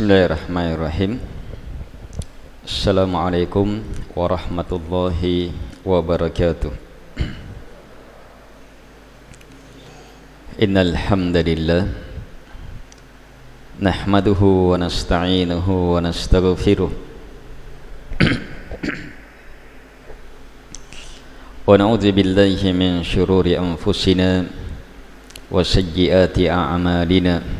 Bismillahirrahmanirrahim Assalamualaikum warahmatullahi wabarakatuh Innal hamdalillah nahmaduhu wa nasta'inuhu wa nastaghfiruh wa na'udzu billahi min shururi anfusina wa sayyiati a'malina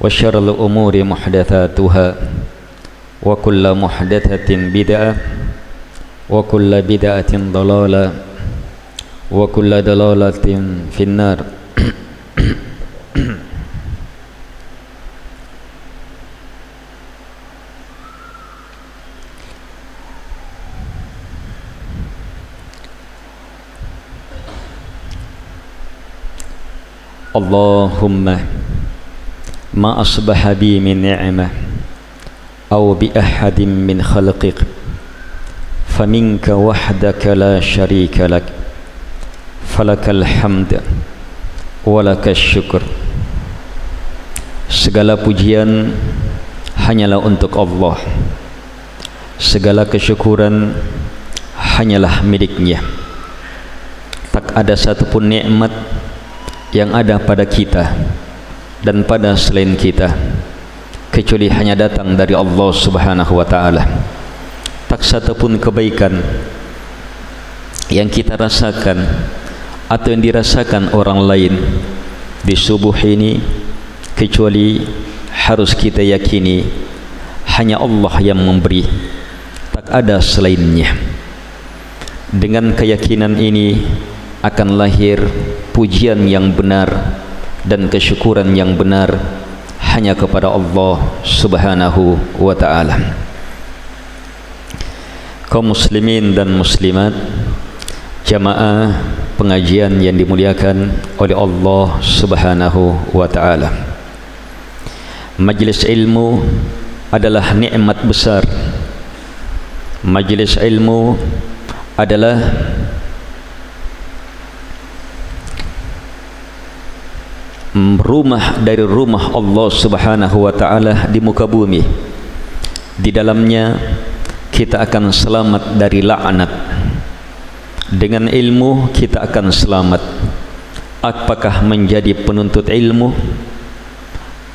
وشر الأمور محدثاتها وكل محدثة بدعة وكل بدعة ضلالة وكل ضلالة في النار. اللهم ما أصبح بي من نعمة أو بأحد من خلقك فمنك وحدك لا شريك لك فلك الحمد ولك الشكر. Segala pujian hanyalah untuk Allah. Segala kesyukuran hanyalah miliknya. Tak ada satupun nikmat yang ada pada kita dan pada selain kita kecuali hanya datang dari Allah Subhanahu wa taala. Tak satu pun kebaikan yang kita rasakan atau yang dirasakan orang lain di subuh ini kecuali harus kita yakini hanya Allah yang memberi tak ada selainnya dengan keyakinan ini akan lahir pujian yang benar dan kesyukuran yang benar hanya kepada Allah Subhanahu wa taala. Kaum muslimin dan muslimat, jamaah pengajian yang dimuliakan oleh Allah Subhanahu wa taala. Majlis ilmu adalah nikmat besar. Majlis ilmu adalah rumah dari rumah Allah Subhanahu wa taala di muka bumi. Di dalamnya kita akan selamat dari laknat. Dengan ilmu kita akan selamat. Apakah menjadi penuntut ilmu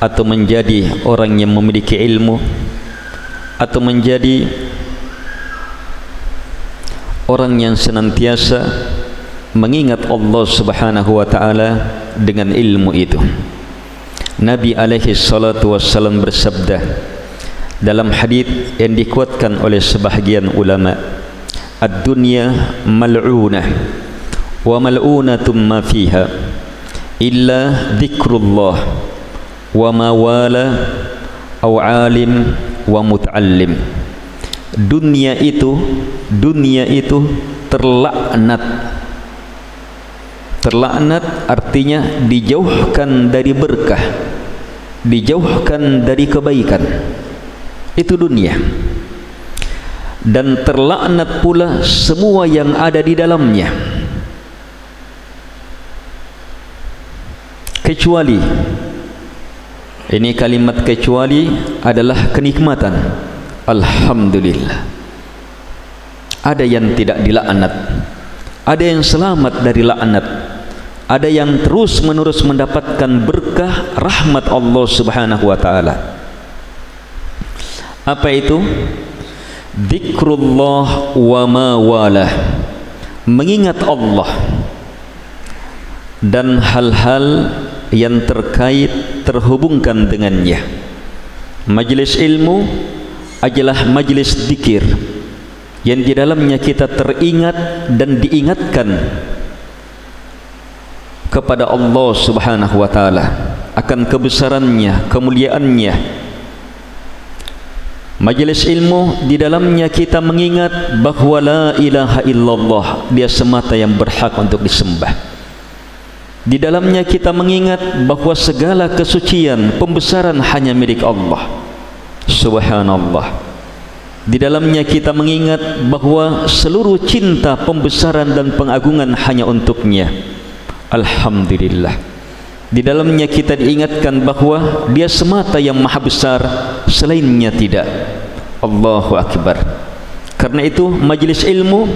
atau menjadi orang yang memiliki ilmu atau menjadi orang yang senantiasa mengingat Allah Subhanahu wa taala dengan ilmu itu. Nabi alaihi salatu wassalam bersabda dalam hadis yang dikuatkan oleh sebahagian ulama, "Ad-dunya mal'unah wa mal'unatun ma fiha illa dzikrullah wa ma wala aw alim wa muta'allim." Dunia itu, dunia itu terlaknat terlaknat artinya dijauhkan dari berkah dijauhkan dari kebaikan. Itu dunia. Dan terlaknat pula semua yang ada di dalamnya. Kecuali ini kalimat kecuali adalah kenikmatan. Alhamdulillah. Ada yang tidak dilaknat ada yang selamat dari laknat ada yang terus menerus mendapatkan berkah rahmat Allah subhanahu wa ta'ala. Apa itu? Zikrullah wa ma wala. Mengingat Allah dan hal-hal yang terkait terhubungkan dengannya. Majlis ilmu adalah majlis zikir yang di dalamnya kita teringat dan diingatkan kepada Allah Subhanahu wa taala akan kebesarannya, kemuliaannya. Majlis ilmu di dalamnya kita mengingat bahawa la ilaha illallah dia semata yang berhak untuk disembah. Di dalamnya kita mengingat bahawa segala kesucian, pembesaran hanya milik Allah. Subhanallah. Di dalamnya kita mengingat bahawa seluruh cinta, pembesaran dan pengagungan hanya untuknya. Alhamdulillah. Di dalamnya kita diingatkan bahawa dia semata yang maha besar, selainnya tidak. Allahu Akbar. Karena itu majlis ilmu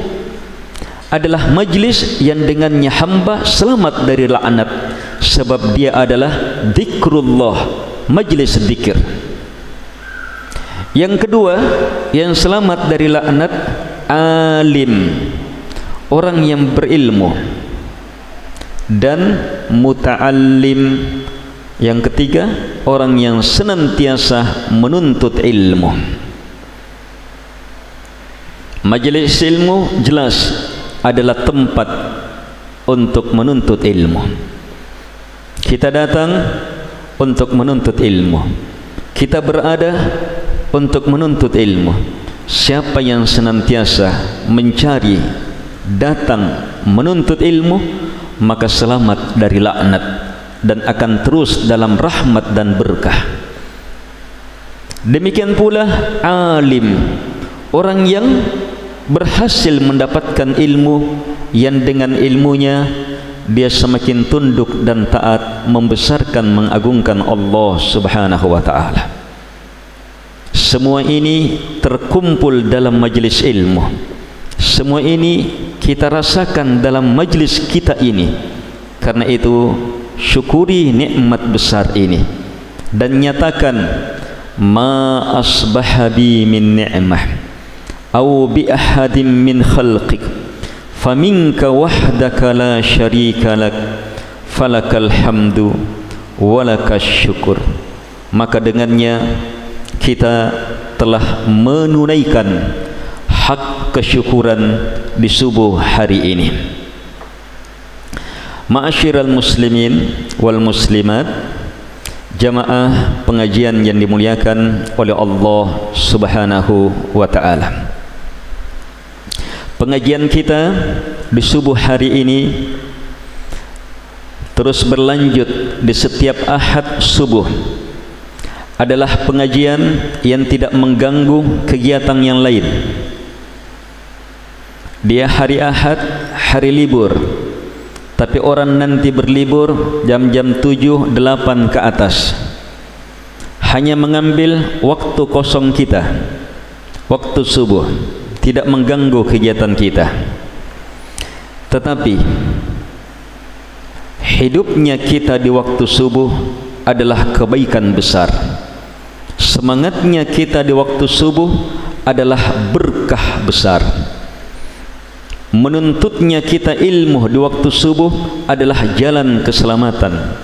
adalah majlis yang dengannya hamba selamat dari laknat sebab dia adalah zikrullah majlis zikir yang kedua yang selamat dari laknat alim orang yang berilmu dan muta'allim. Yang ketiga orang yang senantiasa menuntut ilmu. Majlis ilmu jelas adalah tempat untuk menuntut ilmu. Kita datang untuk menuntut ilmu. Kita berada untuk menuntut ilmu. Siapa yang senantiasa mencari datang menuntut ilmu maka selamat dari laknat dan akan terus dalam rahmat dan berkah demikian pula alim orang yang berhasil mendapatkan ilmu yang dengan ilmunya dia semakin tunduk dan taat membesarkan mengagungkan Allah Subhanahu wa taala. Semua ini terkumpul dalam majlis ilmu. Semua ini kita rasakan dalam majlis kita ini. Karena itu syukuri nikmat besar ini. Dan nyatakan ma asbaha bi min ni'mah aw bi ahadin min khalqik faminka wahdaka la syarika lak falakal hamdu walakas syukur. Maka dengannya kita telah menunaikan hak kesyukuran di subuh hari ini. Ma'asyiral muslimin wal muslimat jamaah pengajian yang dimuliakan oleh Allah Subhanahu wa taala. Pengajian kita di subuh hari ini terus berlanjut di setiap ahad subuh. Adalah pengajian yang tidak mengganggu kegiatan yang lain dia hari ahad hari libur. Tapi orang nanti berlibur jam-jam 7 8 ke atas. Hanya mengambil waktu kosong kita waktu subuh. Tidak mengganggu kegiatan kita. Tetapi hidupnya kita di waktu subuh adalah kebaikan besar. Semangatnya kita di waktu subuh adalah berkah besar menuntutnya kita ilmu di waktu subuh adalah jalan keselamatan.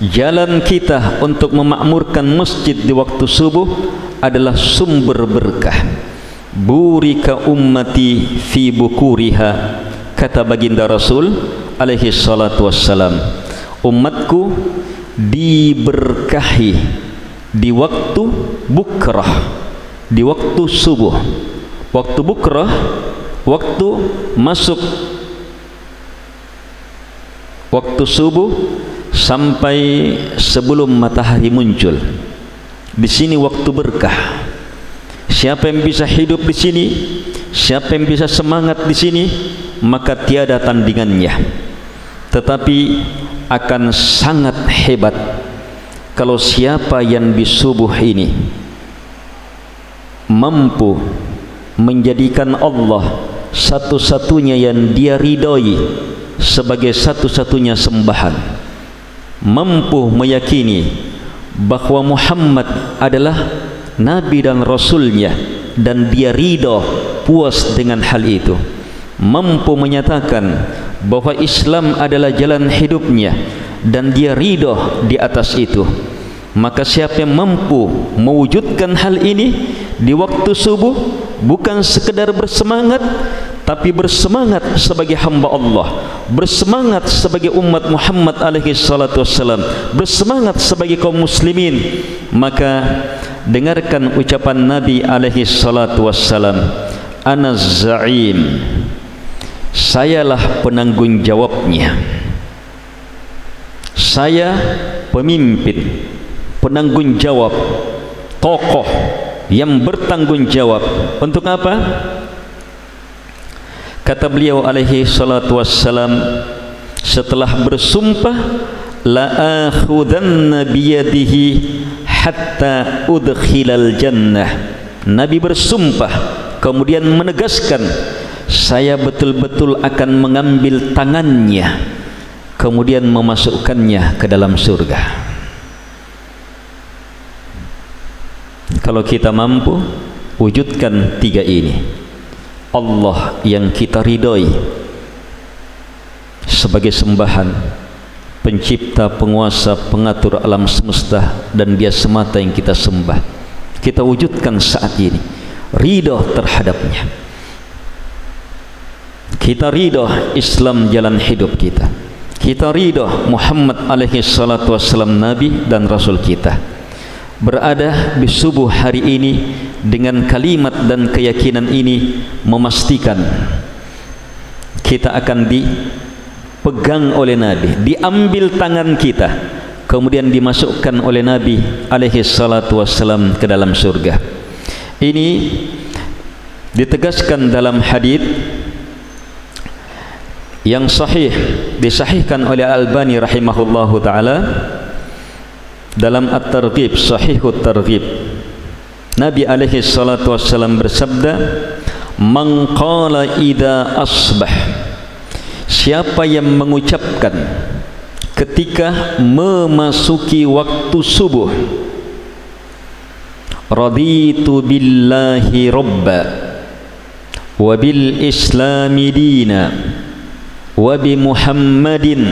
Jalan kita untuk memakmurkan masjid di waktu subuh adalah sumber berkah. Burika ummati fi bukuriha kata baginda Rasul alaihi salatu wassalam. Umatku diberkahi di waktu bukrah di waktu subuh. Waktu bukrah waktu masuk. Waktu subuh sampai sebelum matahari muncul. Di sini waktu berkah. Siapa yang bisa hidup di sini? Siapa yang bisa semangat di sini? Maka tiada tandingannya. Tetapi akan sangat hebat kalau siapa yang di subuh ini mampu menjadikan Allah satu-satunya yang dia ridhoi sebagai satu-satunya sembahan. Mampu meyakini bahawa Muhammad adalah nabi dan rasulnya dan dia ridho puas dengan hal itu. Mampu menyatakan bahawa Islam adalah jalan hidupnya dan dia ridho di atas itu. Maka siapa yang mampu mewujudkan hal ini di waktu subuh bukan sekedar bersemangat tapi bersemangat sebagai hamba Allah. Bersemangat sebagai umat Muhammad alaihi salatu wassalam. Bersemangat sebagai kaum muslimin. Maka dengarkan ucapan Nabi alaihi salatu wassalam. Ana za'im. Sayalah penanggung jawabnya. Saya pemimpin penanggung jawab tokoh yang bertanggung jawab untuk apa? Kata beliau alaihi salatu wassalam setelah bersumpah la akhudanna biyadihi hatta udkhilal jannah. Nabi bersumpah kemudian menegaskan saya betul-betul akan mengambil tangannya kemudian memasukkannya ke dalam surga kalau kita mampu wujudkan tiga ini. Allah yang kita ridhoi sebagai sembahan pencipta, penguasa, pengatur alam semesta dan dia semata yang kita sembah. Kita wujudkan saat ini ridho terhadapnya. Kita ridho Islam jalan hidup kita. Kita ridho Muhammad alaihi salatu wassalam Nabi dan Rasul kita berada di subuh hari ini dengan kalimat dan keyakinan ini memastikan kita akan dipegang oleh Nabi diambil tangan kita kemudian dimasukkan oleh Nabi alaihi salatu wassalam ke dalam surga. Ini ditegaskan dalam hadis yang sahih disahihkan oleh Al-Albani rahimahullahu taala dalam At-Targhib Sahihut Targhib Nabi alaihi salatu wassalam bersabda Man qala idha asbah Siapa yang mengucapkan Ketika memasuki waktu subuh Raditu billahi rabba Wabil islami dina Wabi muhammadin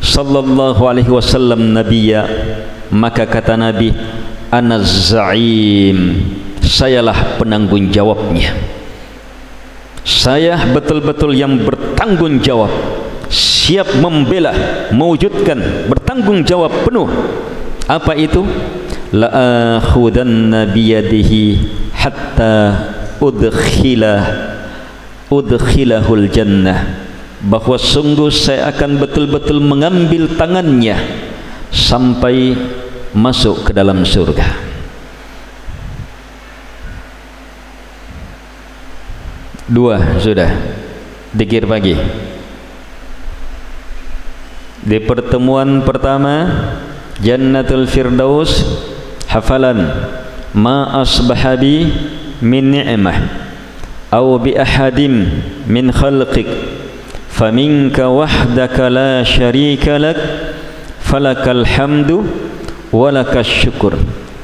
Sallallahu alaihi wasallam nabiya Maka kata Nabi Anaz-Za'im Sayalah penanggung jawabnya. Saya betul-betul yang bertanggung jawab. Siap membela Mewujudkan Bertanggung jawab penuh. Apa itu? La'akhudanna biyadihi Hatta Udkhilah Udkhilahul jannah. Bahawa sungguh saya akan betul-betul mengambil tangannya Sampai masuk ke dalam surga. Dua sudah. Dikir pagi. Di pertemuan pertama Jannatul Firdaus hafalan ma asbahabi min ni'mah aw bi ahadim min khalqik faminka wahdaka la sharika lak falakal hamdu walakas syukur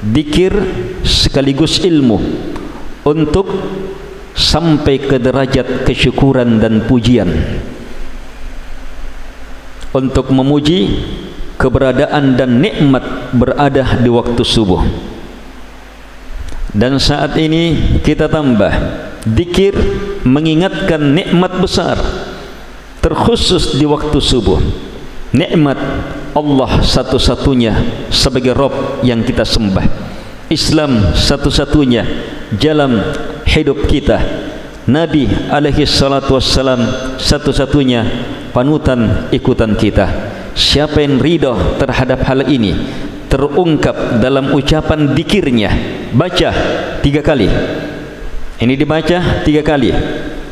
dikir sekaligus ilmu untuk sampai ke derajat kesyukuran dan pujian. Untuk memuji keberadaan dan nikmat berada di waktu subuh. Dan saat ini kita tambah dikir mengingatkan nikmat besar terkhusus di waktu subuh. Nikmat Allah satu-satunya sebagai Rob yang kita sembah. Islam satu-satunya jalan hidup kita. Nabi alaihi salatu wassalam satu-satunya panutan ikutan kita. Siapa yang ridho terhadap hal ini terungkap dalam ucapan dikirnya baca tiga kali. Ini dibaca tiga kali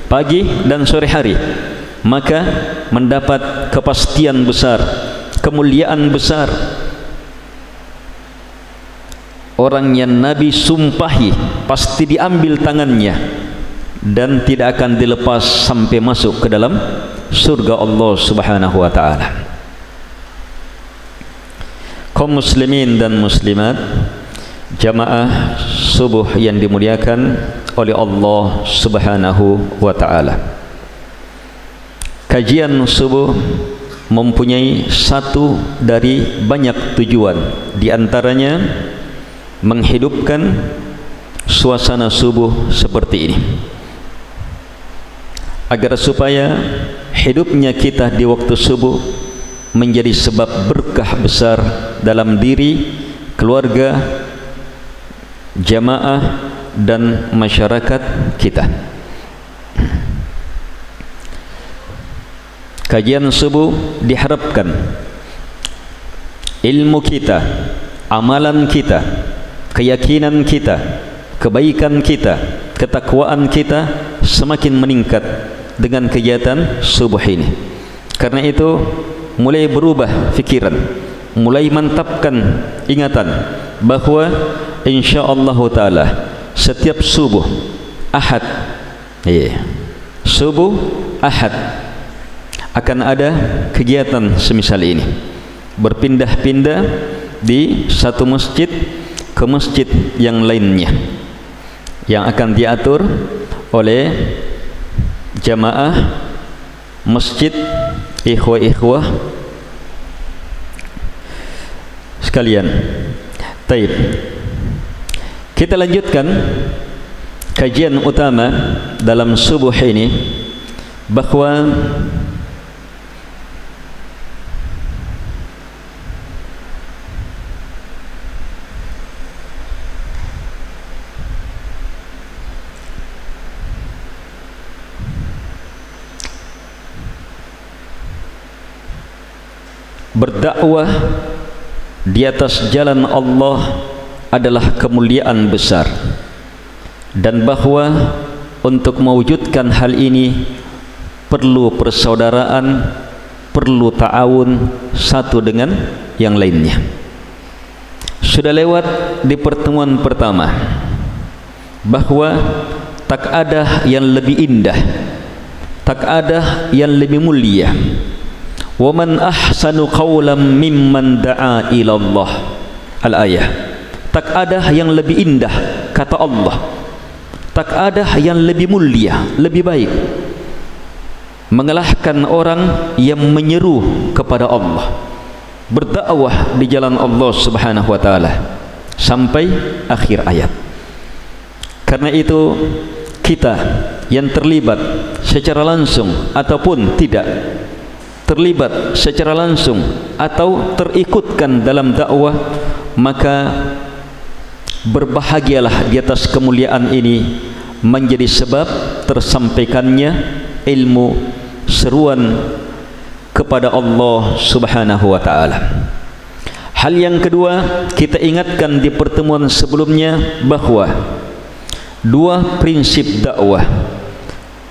pagi dan sore hari. Maka mendapat kepastian besar kemuliaan besar orang yang Nabi sumpahi pasti diambil tangannya dan tidak akan dilepas sampai masuk ke dalam surga Allah Subhanahu wa taala. Kaum muslimin dan muslimat, jamaah subuh yang dimuliakan oleh Allah Subhanahu wa taala. Kajian subuh mempunyai satu dari banyak tujuan. Di antaranya menghidupkan suasana subuh seperti ini. Agar supaya hidupnya kita di waktu subuh menjadi sebab berkah besar dalam diri keluarga jamaah dan masyarakat kita kajian subuh diharapkan ilmu kita amalan kita keyakinan kita, kebaikan kita, ketakwaan kita semakin meningkat dengan kegiatan subuh ini. Karena itu mulai berubah fikiran, mulai mantapkan ingatan bahawa insya-Allah taala setiap subuh Ahad iya subuh Ahad akan ada kegiatan semisal ini. Berpindah-pindah di satu masjid ke masjid yang lainnya yang akan diatur oleh jamaah masjid ikhwah-ikhwah. Sekalian taib. Kita lanjutkan kajian utama dalam subuh ini bahawa berdakwah di atas jalan Allah adalah kemuliaan besar. Dan bahawa untuk mewujudkan hal ini perlu persaudaraan perlu ta'awun satu dengan yang lainnya. Sudah lewat di pertemuan pertama bahawa tak ada yang lebih indah tak ada yang lebih mulia wa man ahsanu qawlan mimman da'a ila Allah al ayah tak ada yang lebih indah kata Allah. Tak ada yang lebih mulia lebih baik. Mengalahkan orang yang menyeru kepada Allah. Berdakwah di jalan Allah Subhanahu wa taala sampai akhir ayat. Karena itu kita yang terlibat secara langsung ataupun tidak terlibat secara langsung atau terikutkan dalam dakwah maka berbahagialah di atas kemuliaan ini menjadi sebab tersampaikannya ilmu seruan kepada Allah Subhanahu wa taala. Hal yang kedua, kita ingatkan di pertemuan sebelumnya bahawa dua prinsip dakwah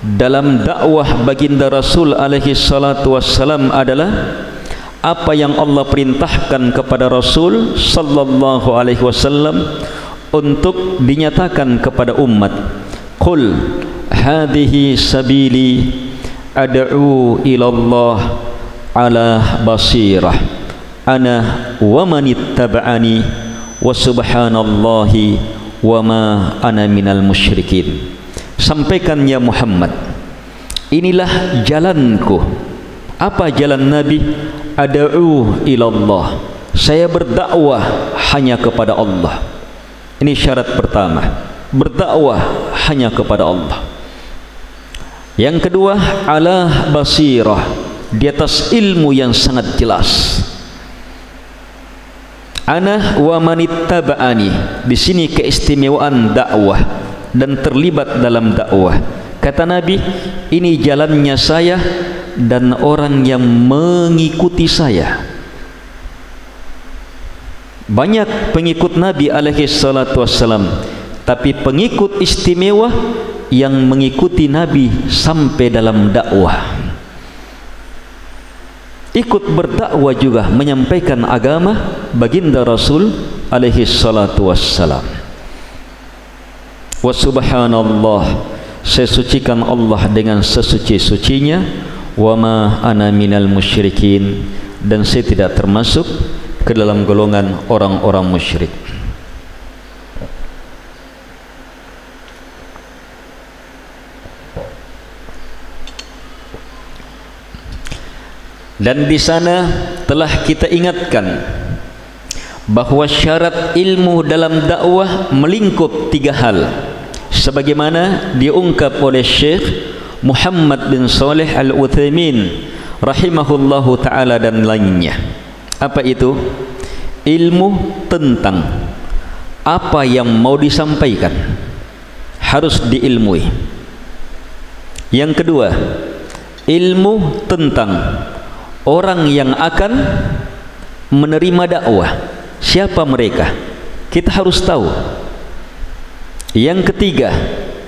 dalam dakwah baginda Rasul alaihi salatu wassalam adalah apa yang Allah perintahkan kepada Rasul sallallahu alaihi wasallam untuk dinyatakan kepada umat. Qul hadhihi sabili ad'u ila Allah ala basirah. Ana wa man ittaba'ani wa subhanallahi wa ma ana minal musyrikin sampaikan ya Muhammad inilah jalanku. Apa jalan Nabi? Ad'u ila Allah saya berdakwah hanya kepada Allah. Ini syarat pertama. Berdakwah hanya kepada Allah. Yang kedua ala basirah. Di atas ilmu yang sangat jelas. Ana wa manittaba'ani di sini keistimewaan dakwah dan terlibat dalam dakwah. Kata Nabi, ini jalannya saya dan orang yang mengikuti saya. banyak pengikut Nabi alaihi salatu wassalam tapi pengikut istimewa yang mengikuti Nabi sampai dalam dakwah ikut berdakwah juga menyampaikan agama baginda Rasul alaihi salatu wassalam wa subhanallah saya sucikan Allah dengan sesuci-sucinya. Wa ma ana minal musyrikin dan saya tidak termasuk ke dalam golongan orang-orang musyrik. Dan di sana telah kita ingatkan bahawa syarat ilmu dalam dakwah melingkup tiga hal sebagaimana diungkap oleh Syekh Muhammad bin Saleh Al-Uthaymin rahimahullahu taala dan lainnya. Apa itu? Ilmu tentang apa yang mau disampaikan harus diilmui. Yang kedua ilmu tentang orang yang akan menerima dakwah. Siapa mereka? Kita harus tahu yang ketiga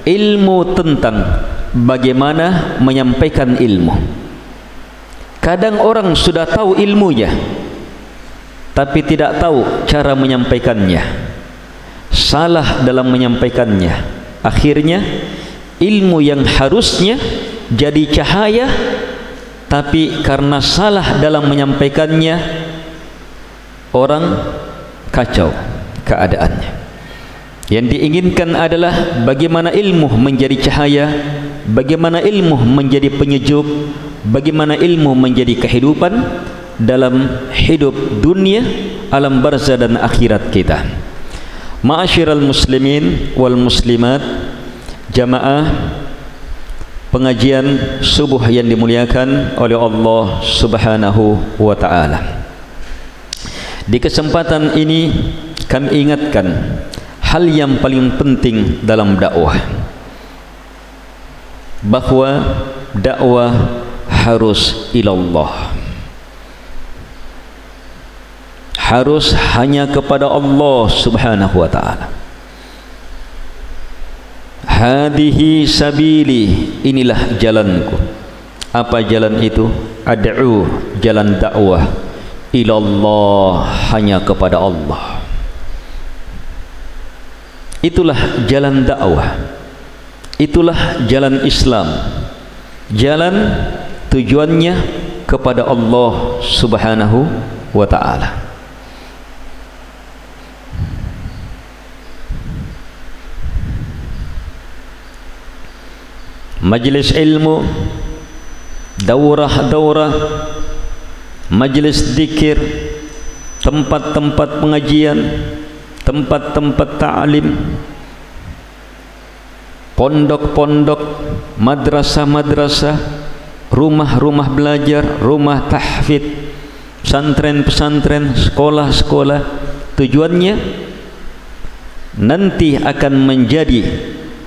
ilmu tentang bagaimana menyampaikan ilmu. Kadang orang sudah tahu ilmunya tapi tidak tahu cara menyampaikannya. Salah dalam menyampaikannya. Akhirnya ilmu yang harusnya jadi cahaya tapi karena salah dalam menyampaikannya orang kacau keadaannya yang diinginkan adalah bagaimana ilmu menjadi cahaya bagaimana ilmu menjadi penyejuk bagaimana ilmu menjadi kehidupan dalam hidup dunia alam barzah dan akhirat kita ma'asyiral muslimin wal muslimat jamaah pengajian subuh yang dimuliakan oleh Allah Subhanahu wa taala. Di kesempatan ini kami ingatkan hal yang paling penting dalam dakwah. Bahawa dakwah harus ilallah. Harus hanya kepada Allah Subhanahu wa taala. Hadihi sabili inilah jalanku. Apa jalan itu? Ad'u jalan dakwah. Ilallah hanya kepada Allah itulah jalan dakwah. Itulah jalan Islam. Jalan tujuannya kepada Allah subhanahu wa ta'ala. Majlis ilmu daurah-daurah majlis dikir tempat-tempat pengajian tempat-tempat ta'lim pondok-pondok madrasah-madrasah rumah-rumah belajar rumah tahfid pesantren-pesantren sekolah-sekolah. Tujuannya nanti akan menjadi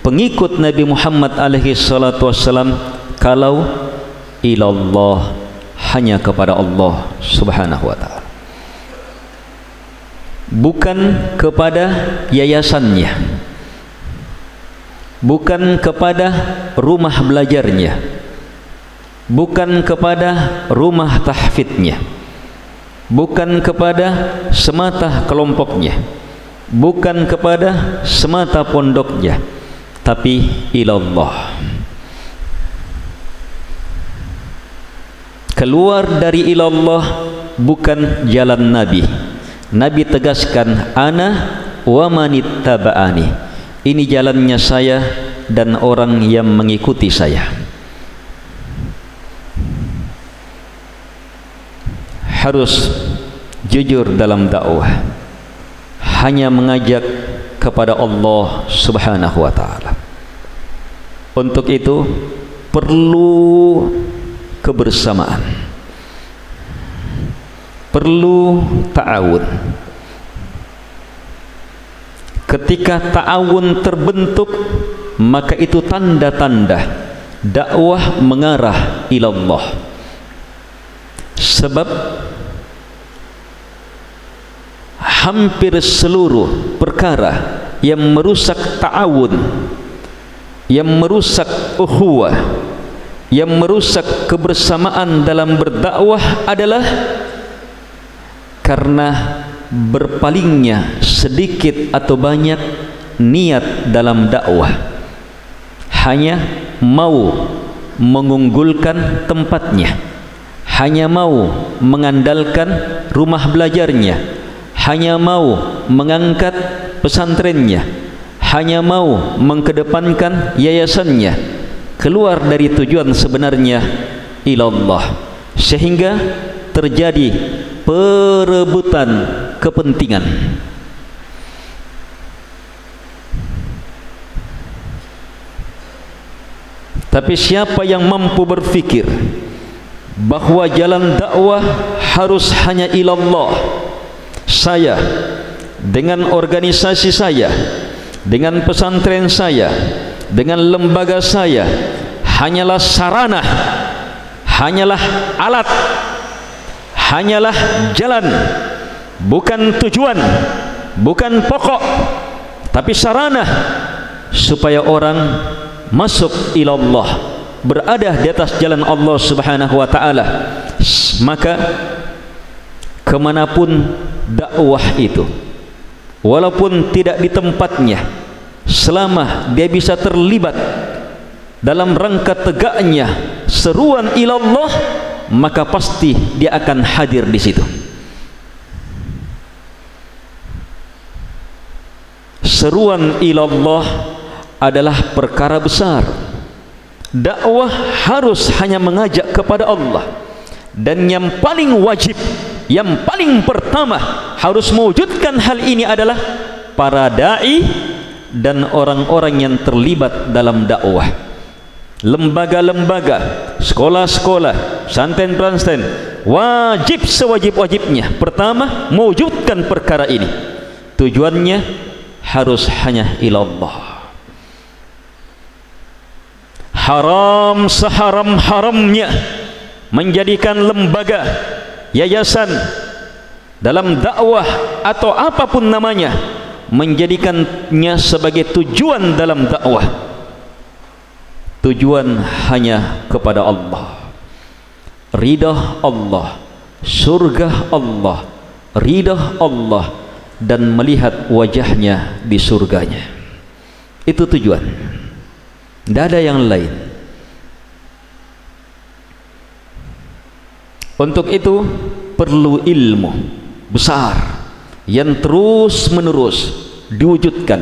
pengikut Nabi Muhammad alaihi salatu wasallam kalau ilallah hanya kepada Allah subhanahu wa ta'ala bukan kepada yayasannya. Bukan kepada rumah belajarnya. Bukan kepada rumah tahfidnya. Bukan kepada semata kelompoknya. Bukan kepada semata pondoknya. Tapi ilallah. Keluar dari ilallah bukan jalan nabi nabi tegaskan ana wa manittaba'ani ini jalannya saya dan orang yang mengikuti saya harus jujur dalam dakwah hanya mengajak kepada Allah Subhanahu wa taala. Untuk itu perlu kebersamaan. Perlu ta'awun. Ketika ta'awun terbentuk maka itu tanda-tanda dakwah mengarah ila Allah. Sebab hampir seluruh perkara yang merusak ta'awun yang merusak uhuwah yang merusak kebersamaan dalam berdakwah adalah karena berpalingnya sedikit atau banyak niat dalam dakwah. Hanya mau mengunggulkan tempatnya. Hanya mau mengandalkan rumah belajarnya. Hanya mau mengangkat pesantrennya. Hanya mau mengkedepankan yayasannya. Keluar dari tujuan sebenarnya ilallah. Sehingga terjadi perebutan kepentingan. Tapi siapa yang mampu berfikir bahawa jalan dakwah harus hanya ilallah saya dengan organisasi saya dengan pesantren saya dengan lembaga saya hanyalah sarana hanyalah alat hanyalah jalan bukan tujuan bukan pokok tapi sarana supaya orang masuk ilallah berada di atas jalan Allah Subhanahu wa taala. Maka kemanapun dakwah itu walaupun tidak di tempatnya selama dia bisa terlibat dalam rangka tegaknya seruan ilallah maka pasti dia akan hadir di situ. Seruan ilallah adalah perkara besar. Dakwah harus hanya mengajak kepada Allah. Dan yang paling wajib yang paling pertama harus mewujudkan hal ini adalah para da'i dan orang-orang yang terlibat dalam dakwah lembaga-lembaga sekolah-sekolah santen-pransten wajib sewajib-wajibnya pertama mewujudkan perkara ini. Tujuannya harus hanya ilallah haram seharam-haramnya menjadikan lembaga yayasan dalam dakwah atau apapun namanya menjadikannya sebagai tujuan dalam dakwah tujuan hanya kepada Allah. Ridha Allah surga Allah ridha Allah dan melihat wajahnya di surganya. Itu tujuan. Tidak ada yang lain. Untuk itu perlu ilmu besar yang terus menerus diwujudkan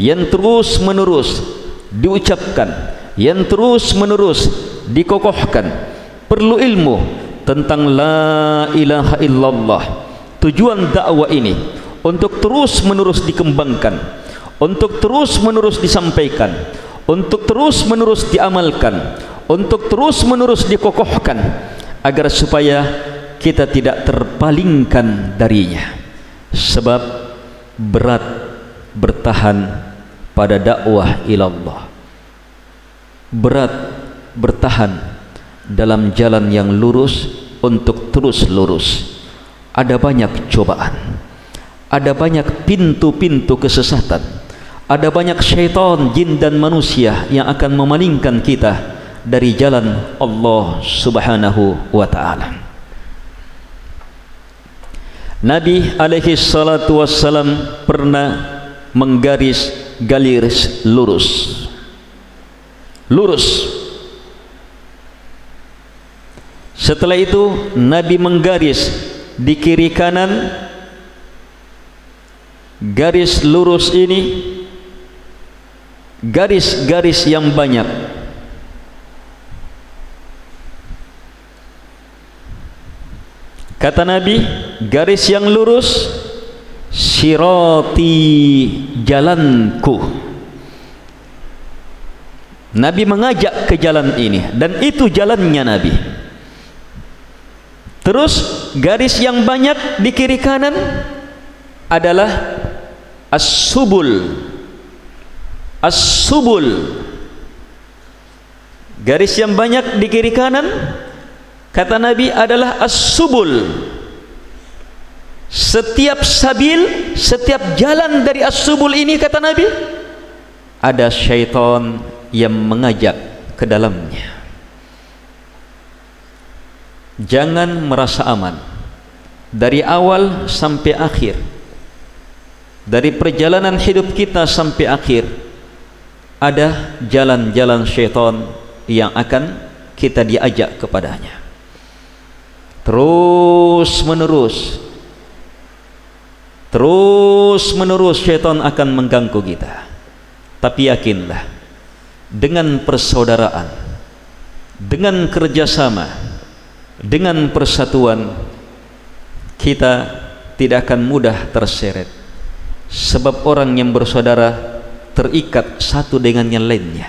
yang terus menerus diucapkan yang terus menerus dikokohkan. Perlu ilmu tentang la ilaha illallah. Tujuan dakwah ini untuk terus menerus dikembangkan untuk terus menerus disampaikan untuk terus menerus diamalkan untuk terus menerus dikokohkan agar supaya kita tidak terpalingkan darinya. Sebab berat bertahan pada dakwah ilallah berat bertahan dalam jalan yang lurus untuk terus lurus ada banyak cobaan ada banyak pintu-pintu kesesatan ada banyak syaitan, jin dan manusia yang akan memalingkan kita dari jalan Allah Subhanahu wa taala. Nabi alaihi salatu wassalam pernah menggaris garis lurus. Lurus. Setelah itu Nabi menggaris di kiri kanan. Garis lurus ini garis-garis yang banyak. Kata Nabi garis yang lurus sirati jalanku Nabi mengajak ke jalan ini. Dan itu jalannya Nabi. Terus garis yang banyak di kiri kanan adalah as-subul. As-subul. Garis yang banyak di kiri kanan Kata Nabi adalah As-subul. Setiap sabil setiap jalan dari as-subul ini kata Nabi ada syaitan yang mengajak ke dalamnya. Jangan merasa aman dari awal sampai akhir dari perjalanan hidup kita sampai akhir ada jalan-jalan syaitan yang akan kita diajak kepadanya. Terus menerus terus menerus syaitan akan mengganggu kita. Tapi yakinlah dengan persaudaraan dengan kerjasama dengan persatuan kita tidak akan mudah terseret. Sebab orang yang bersaudara terikat satu dengan yang lainnya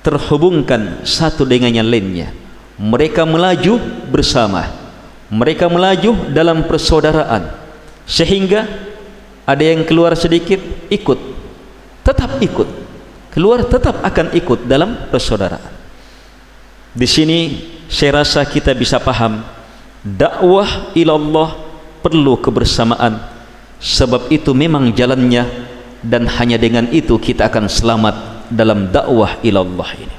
terhubungkan satu dengan yang lainnya. Mereka melaju bersama mereka melaju dalam persaudaraan sehingga ada yang keluar sedikit ikut tetap ikut keluar tetap akan ikut dalam persaudaraan. Di sini saya rasa kita bisa paham dakwah ilallah perlu kebersamaan. Sebab itu memang jalannya dan hanya dengan itu kita akan selamat dalam dakwah ilallah ini.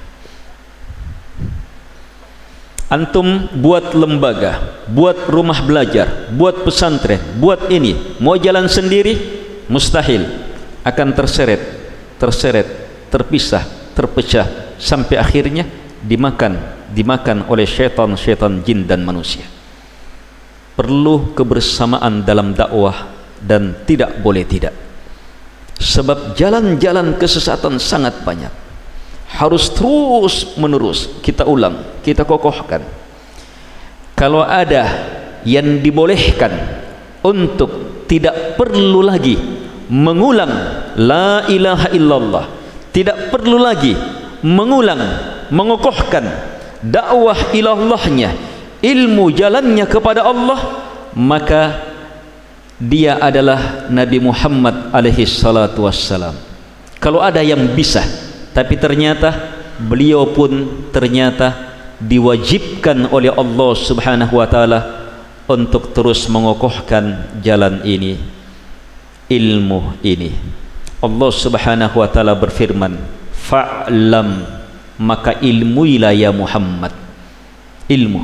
Antum buat lembaga buat rumah belajar buat pesantren buat ini mau jalan sendiri? Mustahil. Akan terseret terseret terpisah terpecah sampai akhirnya dimakan dimakan oleh syaitan-syaitan jin dan manusia. Perlu kebersamaan dalam dakwah dan tidak boleh tidak. Sebab jalan-jalan kesesatan sangat banyak. Harus terus menerus kita ulang kita kokohkan. Kalau ada yang dibolehkan untuk tidak perlu lagi mengulang la ilaha illallah tidak perlu lagi mengulang mengokohkan dakwah ilallahnya ilmu jalannya kepada Allah maka dia adalah Nabi Muhammad alaihi salatu wassalam. Kalau ada yang bisa tapi ternyata beliau pun ternyata diwajibkan oleh Allah subhanahu wa ta'ala untuk terus mengokohkan jalan ini ilmu ini Allah subhanahu wa ta'ala berfirman fa'lam maka ilmuilah ya Muhammad. Ilmu.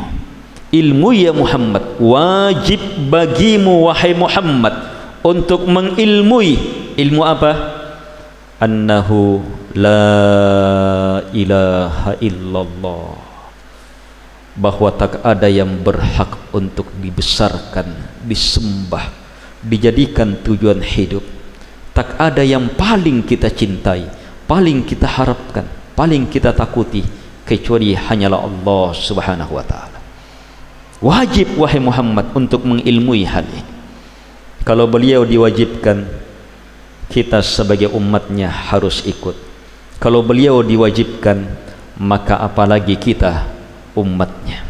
Ilmu ya Muhammad. Wajib bagimu wahai Muhammad untuk mengilmui. Ilmu apa? Annahu la ilaha illallah. Bahwa tak ada yang berhak untuk dibesarkan disembah dijadikan tujuan hidup tak ada yang paling kita cintai paling kita harapkan paling kita takuti kecuali hanyalah Allah subhanahu wa ta'ala. Wajib wahai Muhammad untuk mengilmui hal ini. Kalau beliau diwajibkan kita sebagai umatnya harus ikut. Kalau beliau diwajibkan maka apalagi kita umatnya.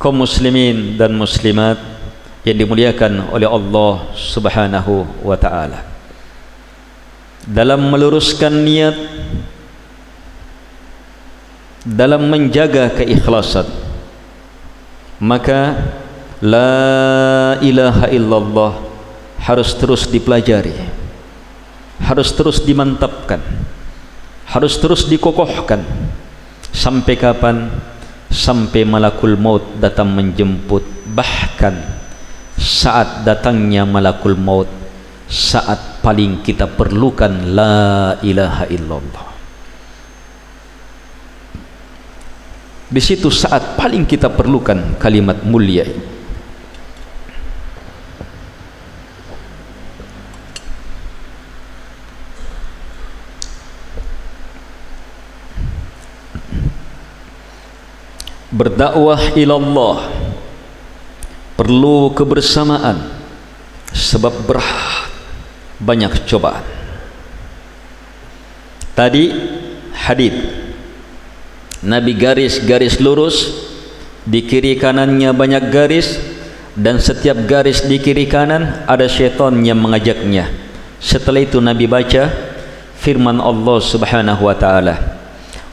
Kaum muslimin dan muslimat yang dimuliakan oleh Allah subhanahu wa ta'ala. Dalam meluruskan niat dalam menjaga keikhlasan maka la ilaha illallah harus terus dipelajari harus terus dimantapkan harus terus dikokohkan sampai kapan? Sampai malakul maut datang menjemput bahkan saat datangnya malakul maut saat paling kita perlukan la ilaha illallah Di situ saat paling kita perlukan kalimat mulia ini. Berdakwah ilallah perlu kebersamaan sebab berat banyak cobaan. Tadi hadis Nabi garis-garis lurus di kiri kanannya banyak garis dan setiap garis di kiri kanan ada syaitan yang mengajaknya setelah itu Nabi baca firman Allah subhanahu wa ta'ala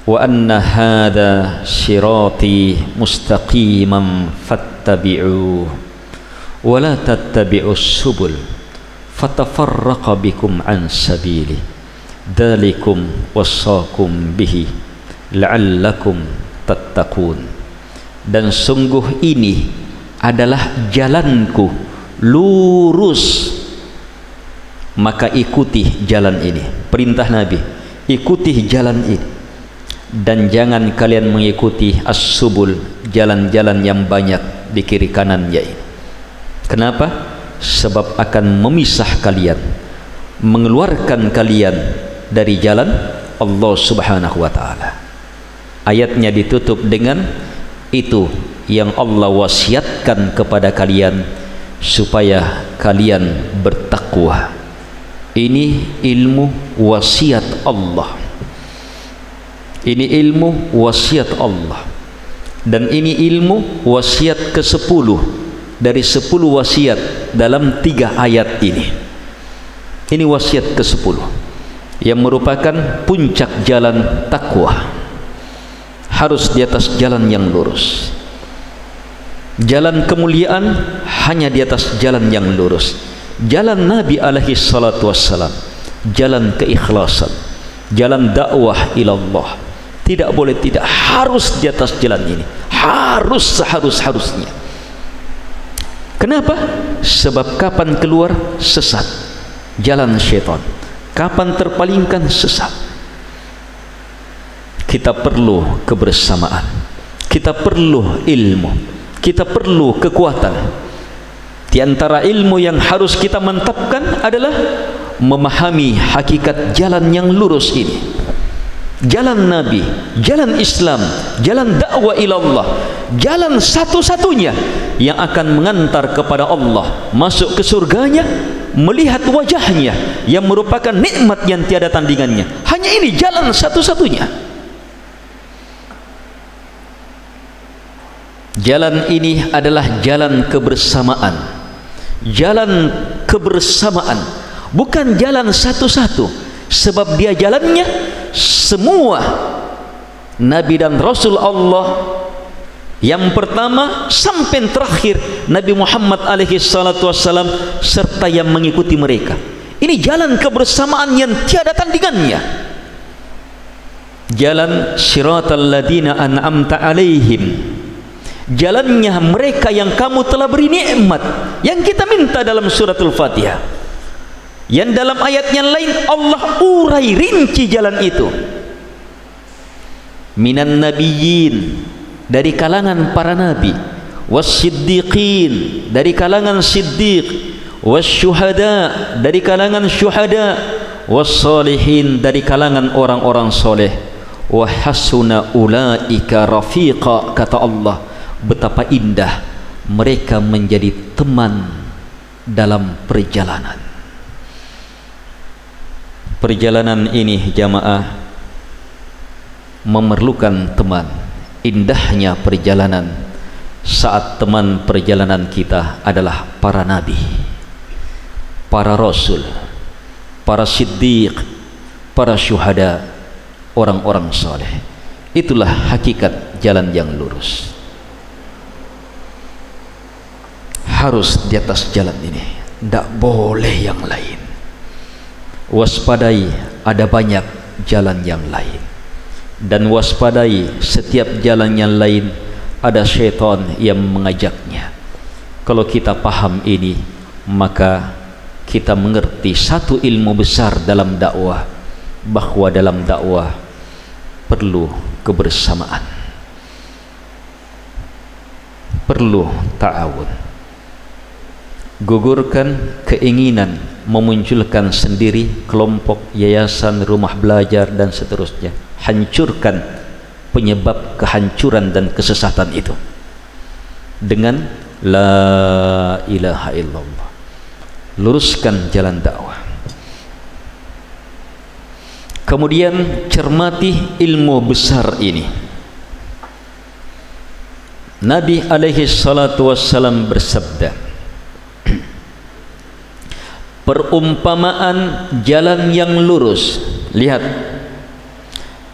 wa anna hadha sirati mustaqiman fattabi'u wa la tattabi'u subul fatafarraqa bikum an sabili dalikum wasaqum bihi la'allakum tattaqun dan sungguh ini adalah jalanku lurus. Maka ikuti jalan ini. Perintah nabi ikuti jalan ini dan jangan kalian mengikuti as-subul jalan-jalan yang banyak di kiri kanannya ini kenapa? sebab akan memisah kalian mengeluarkan kalian dari jalan Allah subhanahu wa ta'ala. Ayatnya ditutup dengan itu yang Allah wasiatkan kepada kalian supaya kalian bertakwa. Ini ilmu wasiat Allah ini ilmu wasiat Allah. Dan ini ilmu wasiat ke sepuluh dari sepuluh wasiat dalam tiga ayat ini. Ini wasiat ke sepuluh yang merupakan puncak jalan takwa. Harus di atas jalan yang lurus. Jalan kemuliaan hanya di atas jalan yang lurus. Jalan Nabi alaihi salatu wassalam. Jalan keikhlasan. Jalan dakwah ilallah tidak boleh tidak harus di atas jalan ini. Harus seharus-harusnya kenapa? sebab kapan keluar? Sesat. Jalan syaitan. Kapan terpalingkan? Sesat. Kita perlu kebersamaan. Kita perlu ilmu. Kita perlu kekuatan. Di antara ilmu yang harus kita mantapkan adalah memahami hakikat jalan yang lurus ini jalan Nabi, jalan Islam jalan dakwah ilallah jalan satu-satunya yang akan mengantar kepada Allah. Masuk ke surganya melihat wajahnya yang merupakan nikmat yang tiada tandingannya. Hanya ini jalan satu-satunya. Jalan ini adalah jalan kebersamaan. Jalan kebersamaan. Bukan jalan satu-satu. Sebab dia jalannya semua nabi dan rasul Allah yang pertama sampai terakhir Nabi Muhammad alaihi salatu wasallam serta yang mengikuti mereka. Ini jalan kebersamaan yang tiada tandingannya. Jalan siratal ladina an'amta alaihim jalannya mereka yang kamu telah beri nikmat yang kita minta dalam suratul fatihah yang dalam ayat yang lain Allah urai rinci jalan itu. Minan nabiyyin dari kalangan para nabi. Wasiddiqin dari kalangan siddiq. Wasyuhada dari kalangan syuhada. Wassalihin dari kalangan orang-orang soleh. Wahasuna ulaika rafiqa kata Allah. Betapa indah mereka menjadi teman dalam perjalanan perjalanan ini jamaah memerlukan teman. Indahnya perjalanan saat teman perjalanan kita adalah para nabi para rasul para siddiq para syuhada orang-orang soleh itulah hakikat jalan yang lurus. Harus di atas jalan ini. Tidak boleh yang lain waspadai ada banyak jalan yang lain. Dan waspadai setiap jalan yang lain ada syaitan yang mengajaknya. Kalau kita paham ini maka kita mengerti satu ilmu besar dalam dakwah bahawa dalam dakwah perlu kebersamaan. Perlu ta'awun gugurkan keinginan memunculkan sendiri kelompok yayasan rumah belajar dan seterusnya. Hancurkan penyebab kehancuran dan kesesatan itu. Dengan la ilaha illallah. Luruskan jalan dakwah. Kemudian cermati ilmu besar ini. Nabi alaihi salatu wassalam bersabda perumpamaan jalan yang lurus. Lihat.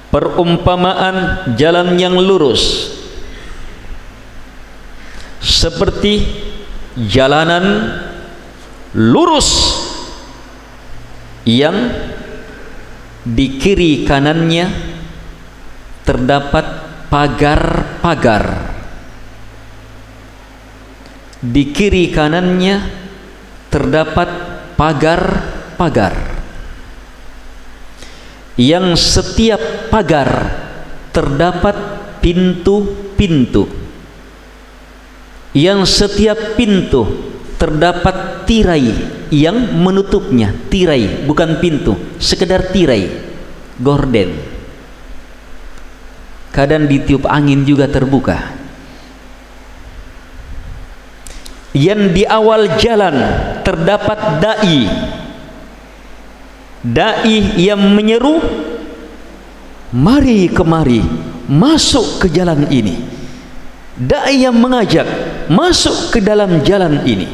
Perumpamaan jalan yang lurus. Seperti jalanan lurus yang di kiri kanannya terdapat pagar-pagar. Di kiri kanannya terdapat pagar-pagar yang setiap pagar terdapat pintu-pintu. Yang setiap pintu terdapat tirai yang menutupnya. Tirai bukan pintu sekedar tirai gorden. Kadang ditiup angin juga terbuka. Yang di awal jalan terdapat dai. Dai yang menyeru mari kemari masuk ke jalan ini. Dai yang mengajak masuk ke dalam jalan ini.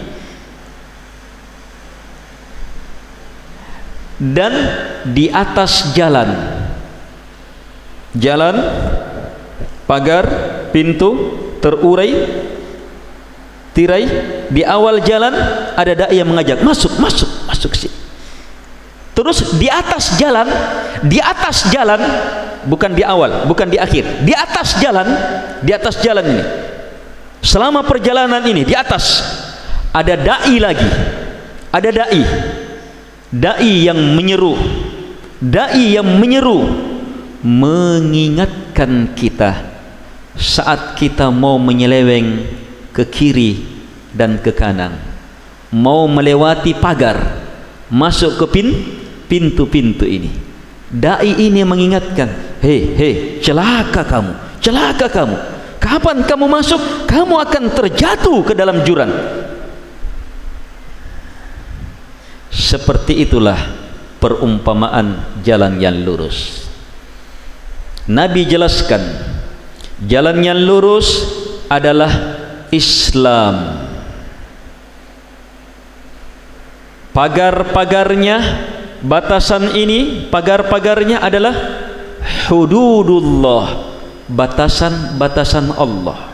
Dan di atas jalan jalan pagar pintu terurai tirai di awal jalan ada dai yang mengajak masuk masuk masuk sini. Terus di atas jalan di atas jalan bukan di awal bukan di akhir di atas jalan di atas jalan ini selama perjalanan ini di atas ada dai lagi ada dai dai yang menyeru dai yang menyeru mengingatkan kita saat kita mau menyeleweng ke kiri dan ke kanan. Mau melewati pagar masuk ke pin pintu-pintu ini. Dai ini mengingatkan hei hei celaka kamu celaka kamu. Kapan kamu masuk kamu akan terjatuh ke dalam jurang. Seperti itulah perumpamaan jalan yang lurus. Nabi jelaskan jalan yang lurus adalah Islam. Pagar-pagarnya batasan ini pagar-pagarnya adalah hududullah batasan-batasan Allah.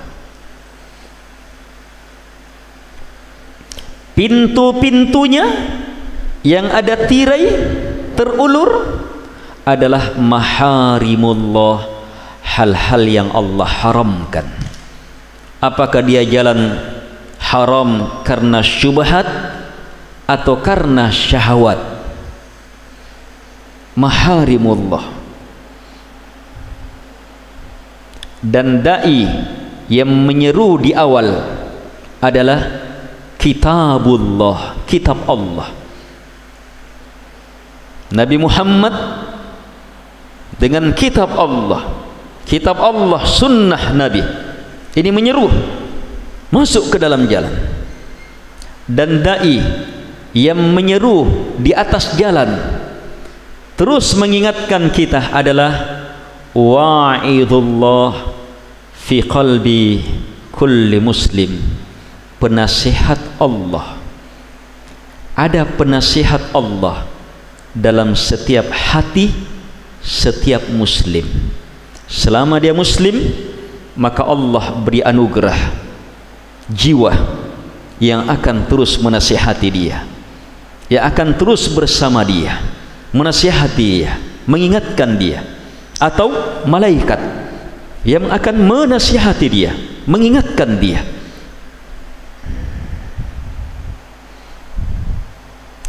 Pintu-pintunya yang ada tirai terulur adalah maharimullah hal-hal yang Allah haramkan apakah dia jalan haram karena syubhat atau karena syahwat? Maharimullah. Dan dai yang menyeru di awal adalah kitabullah kitab Allah. Nabi Muhammad dengan kitab Allah. Kitab Allah sunnah Nabi ini menyeru masuk ke dalam jalan. Dan dai yang menyeru di atas jalan terus mengingatkan kita adalah wa'idullah fi qalbi kulli muslim. Penasihat Allah. Ada penasihat Allah dalam setiap hati setiap muslim. Selama dia muslim maka Allah beri anugerah jiwa yang akan terus menasihati dia. Yang akan terus bersama dia menasihati dia mengingatkan dia. Atau malaikat yang akan menasihati dia mengingatkan dia.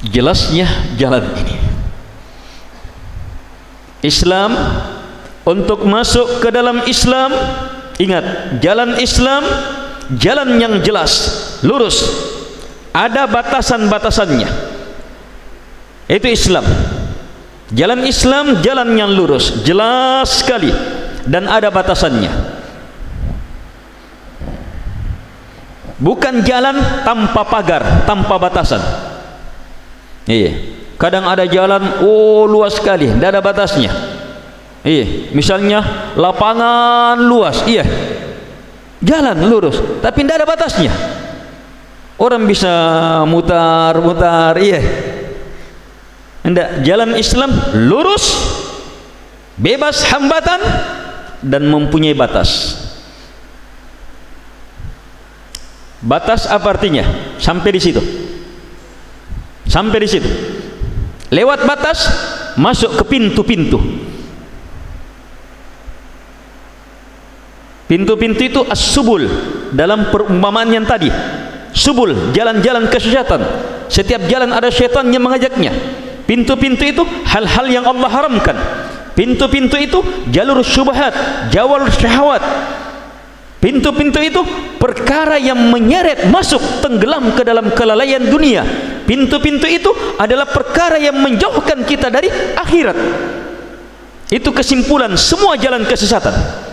Jelasnya jalan ini. Islam untuk masuk ke dalam Islam Ingat, jalan Islam jalan yang jelas, lurus. Ada batasan-batasannya. Itu Islam. Jalan Islam jalan yang lurus, jelas sekali dan ada batasannya. Bukan jalan tanpa pagar, tanpa batasan. Iya. Kadang ada jalan oh luas sekali, tidak ada batasnya. Iya, misalnya lapangan luas, iya. Jalan lurus, tapi tidak ada batasnya. Orang bisa mutar-mutar, iya. Tidak, jalan Islam lurus, bebas hambatan dan mempunyai batas batas apa artinya sampai di situ sampai di situ lewat batas masuk ke pintu-pintu pintu-pintu itu as-subul. Dalam perumpamaan yang tadi. Subul jalan-jalan kesesatan setiap jalan ada syaitan yang mengajaknya. Pintu-pintu itu hal-hal yang Allah haramkan. Pintu-pintu itu jalur syubhat jawal syahwat. Pintu-pintu itu perkara yang menyeret masuk tenggelam ke dalam kelalaian dunia. Pintu-pintu itu adalah perkara yang menjauhkan kita dari akhirat. Itu kesimpulan semua jalan kesesatan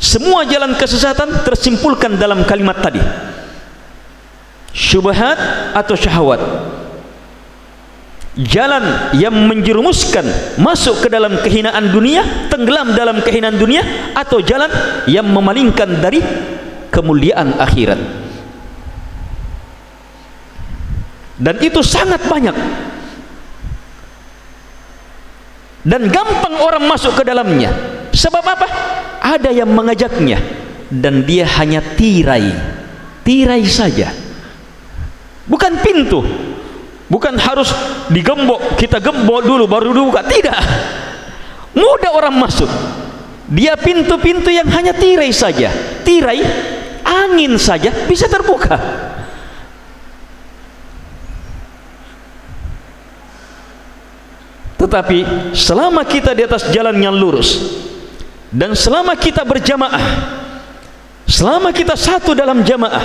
semua jalan kesesatan tersimpulkan dalam kalimat tadi. Syubhat atau syahwat. Jalan yang menjerumuskan masuk ke dalam kehinaan dunia tenggelam dalam kehinaan dunia atau jalan yang memalingkan dari kemuliaan akhirat. Dan itu sangat banyak. Dan gampang orang masuk ke dalamnya sebab apa? ada yang mengajaknya dan dia hanya tirai. Tirai saja. Bukan pintu. Bukan harus digembok kita gembok dulu baru buka. Tidak. Mudah orang masuk. Dia pintu-pintu yang hanya tirai saja. Tirai angin saja bisa terbuka. Tetapi selama kita di atas jalan yang lurus dan selama kita berjamaah selama kita satu dalam jamaah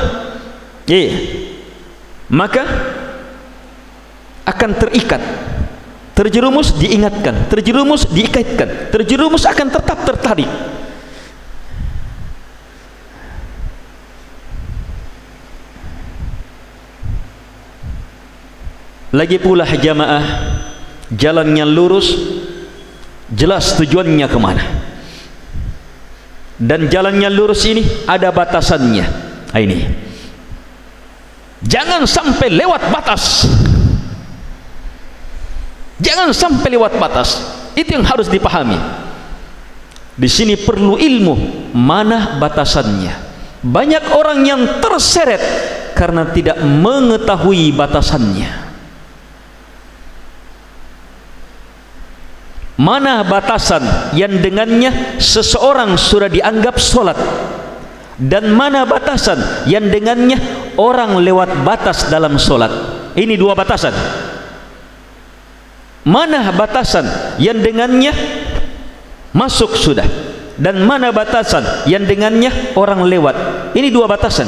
iya maka akan terikat terjerumus diingatkan terjerumus diikaitkan terjerumus akan tetap tertarik. Lagi pula jamaah jalannya lurus jelas tujuannya kemana dan jalannya lurus ini ada batasannya. Ini. Jangan sampai lewat batas. Jangan sampai lewat batas. Itu yang harus dipahami. Di sini perlu ilmu mana batasannya. Banyak orang yang terseret karena tidak mengetahui batasannya mana batasan yang dengannya seseorang sudah dianggap solat? Dan mana batasan yang dengannya orang lewat batas dalam solat? Ini dua batasan. Mana batasan yang dengannya masuk sudah? Dan mana batasan yang dengannya orang lewat? Ini dua batasan.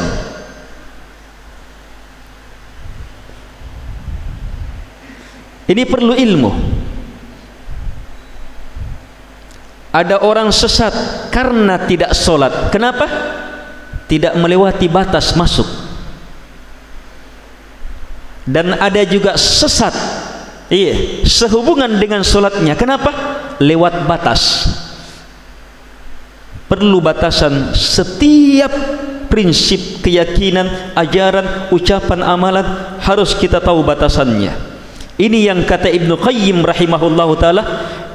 Ini perlu ilmu ada orang sesat karena tidak solat kenapa? tidak melewati batas masuk dan ada juga sesat Iya, sehubungan dengan solatnya. Kenapa? Lewat batas. Perlu batasan setiap prinsip keyakinan, ajaran, ucapan, amalan harus kita tahu batasannya. Ini yang kata Ibnu Qayyim rahimahullahu taala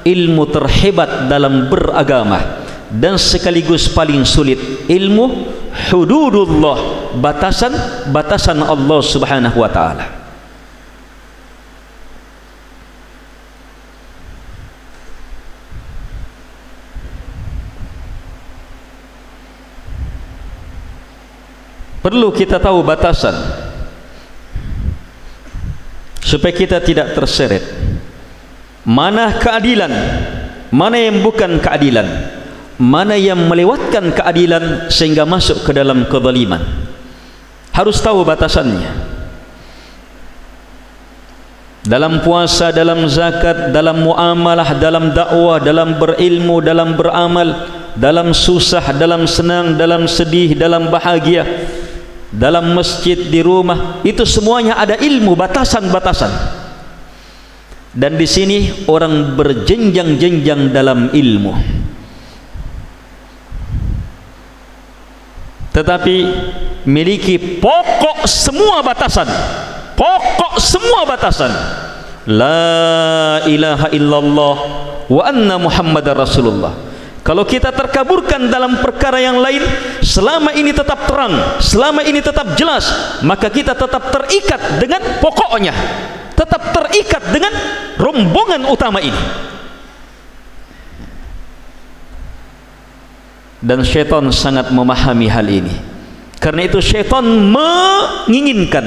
ilmu terhebat dalam beragama dan sekaligus paling sulit ilmu hududullah batasan batasan Allah Subhanahu wa taala. perlu kita tahu batasan supaya kita tidak terseret mana keadilan? Mana yang bukan keadilan? Mana yang melewatkan keadilan sehingga masuk ke dalam kezaliman? Harus tahu batasannya. Dalam puasa, dalam zakat, dalam muamalah, dalam dakwah, dalam berilmu, dalam beramal, dalam susah, dalam senang, dalam sedih, dalam bahagia, dalam masjid di rumah itu semuanya ada ilmu batasan-batasan dan di sini orang berjenjang-jenjang dalam ilmu. Tetapi miliki pokok semua batasan. Pokok semua batasan. La ilaha illallah wa anna muhammadar rasulullah. Kalau kita terkaburkan dalam perkara yang lain selama ini tetap terang selama ini tetap jelas maka kita tetap terikat dengan pokoknya tetap terikat dengan rombongan utama ini. Dan syaitan sangat memahami hal ini. Karena itu syaitan menginginkan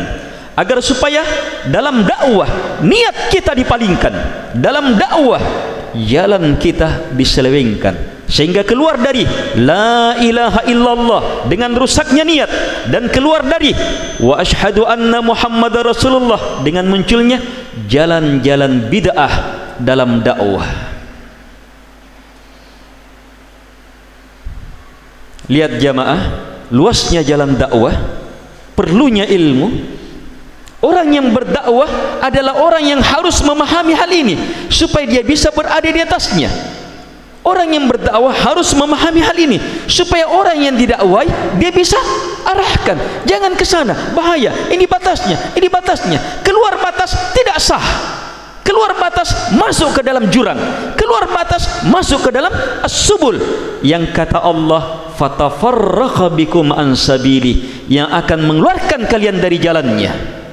agar supaya dalam dakwah niat kita dipalingkan dalam dakwah jalan kita diselewengkan sehingga keluar dari la ilaha illallah dengan rusaknya niat dan keluar dari wa asyhadu anna muhammadar rasulullah dengan munculnya jalan-jalan bid'ah dalam dakwah lihat jamaah luasnya jalan dakwah perlunya ilmu Orang yang berdakwah adalah orang yang harus memahami hal ini supaya dia bisa berada di atasnya. Orang yang berdakwah harus memahami hal ini supaya orang yang didakwai dia bisa arahkan. Jangan ke sana, bahaya. Ini batasnya, ini batasnya. Keluar batas tidak sah. Keluar batas masuk ke dalam jurang. Keluar batas masuk ke dalam as-subul yang kata Allah fatafarraqa bikum an sabili yang akan mengeluarkan kalian dari jalannya.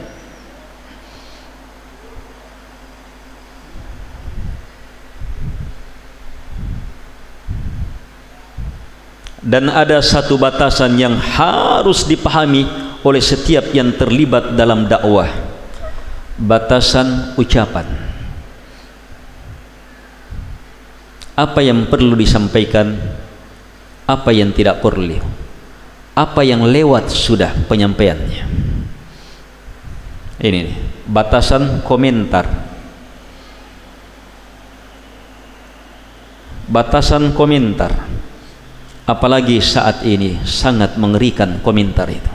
Dan ada satu batasan yang harus dipahami oleh setiap yang terlibat dalam dakwah. Batasan ucapan. Apa yang perlu disampaikan apa yang tidak perlu apa yang lewat sudah penyampaiannya. Ini batasan komentar. Batasan komentar apalagi saat ini sangat mengerikan komentar itu.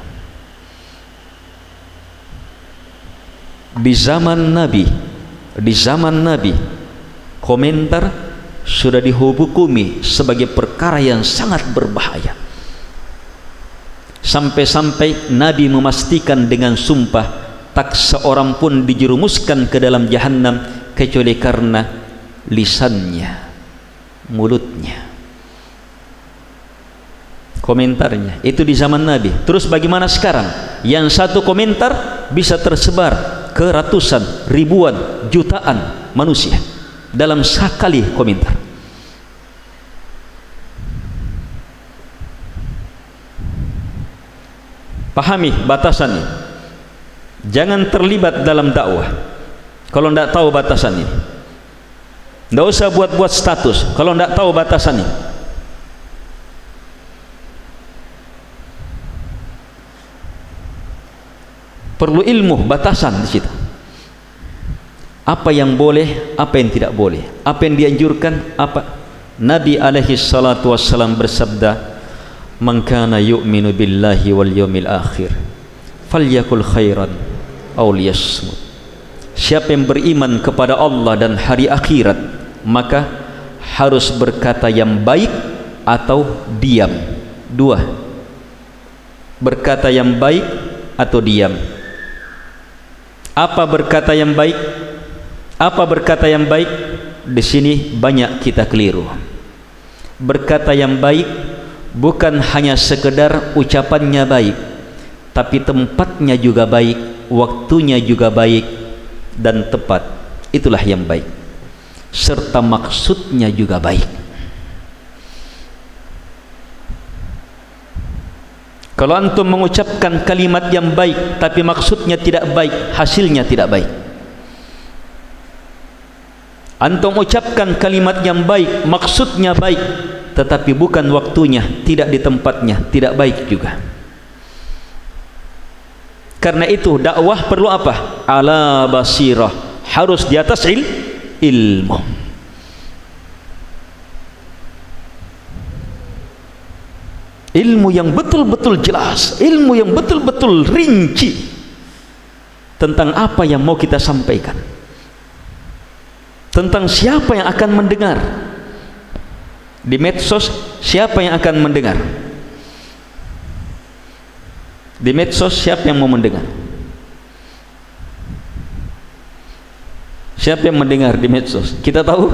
Di zaman Nabi di zaman Nabi komentar sudah dihubukumi sebagai perkara yang sangat berbahaya. Sampai-sampai Nabi memastikan dengan sumpah tak seorang pun dijerumuskan ke dalam jahannam kecuali karena lisannya mulutnya komentarnya. Itu di zaman Nabi. Terus bagaimana sekarang? Yang satu komentar bisa tersebar ke ratusan ribuan jutaan manusia dalam sekali komentar. Pahami batasan ini. Jangan terlibat dalam dakwah. Kalau tidak tahu batasan ini. Tidak usah buat-buat status. Kalau tidak tahu batasan ini perlu ilmu batasan di situ. Apa yang boleh apa yang tidak boleh. Apa yang dianjurkan apa. Nabi alaihi salatu wassalam bersabda man kana yu'minu billahi wal yawmil akhir falyakul khairan aw liyasmut. Siapa yang beriman kepada Allah dan hari akhirat maka harus berkata yang baik atau diam. Dua. Berkata yang baik atau diam apa berkata yang baik? Apa berkata yang baik? Di sini banyak kita keliru. Berkata yang baik bukan hanya sekedar ucapannya baik tapi tempatnya juga baik waktunya juga baik dan tepat. Itulah yang baik. Serta maksudnya juga baik Kalau antum mengucapkan kalimat yang baik tapi maksudnya tidak baik, hasilnya tidak baik. Antum ucapkan kalimat yang baik, maksudnya baik, tetapi bukan waktunya, tidak di tempatnya, tidak baik juga. Karena itu dakwah perlu apa? Ala basirah, harus di atas il ilmu. Ilmu yang betul-betul jelas ilmu yang betul-betul rinci tentang apa yang mau kita sampaikan tentang siapa yang akan mendengar. Di medsos siapa yang akan mendengar? Di medsos siapa yang mau mendengar? Siapa yang mendengar di medsos? Kita tahu?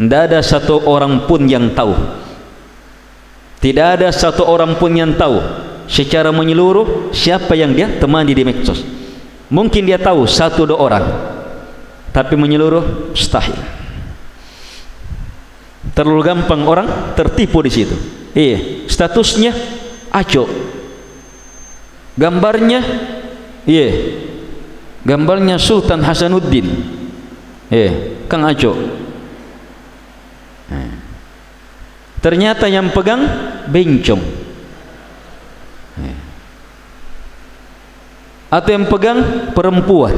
Tidak ada satu orang pun yang tahu tidak ada satu orang pun yang tahu secara menyeluruh siapa yang dia temani di medsos. Mungkin dia tahu satu dua orang tapi menyeluruh mustahil. Terlalu gampang orang tertipu di situ. Iya statusnya acok. Gambarnya iya. Gambarnya Sultan Hasanuddin. Iya Kang Acok ternyata yang pegang bencong. Atau yang pegang perempuan.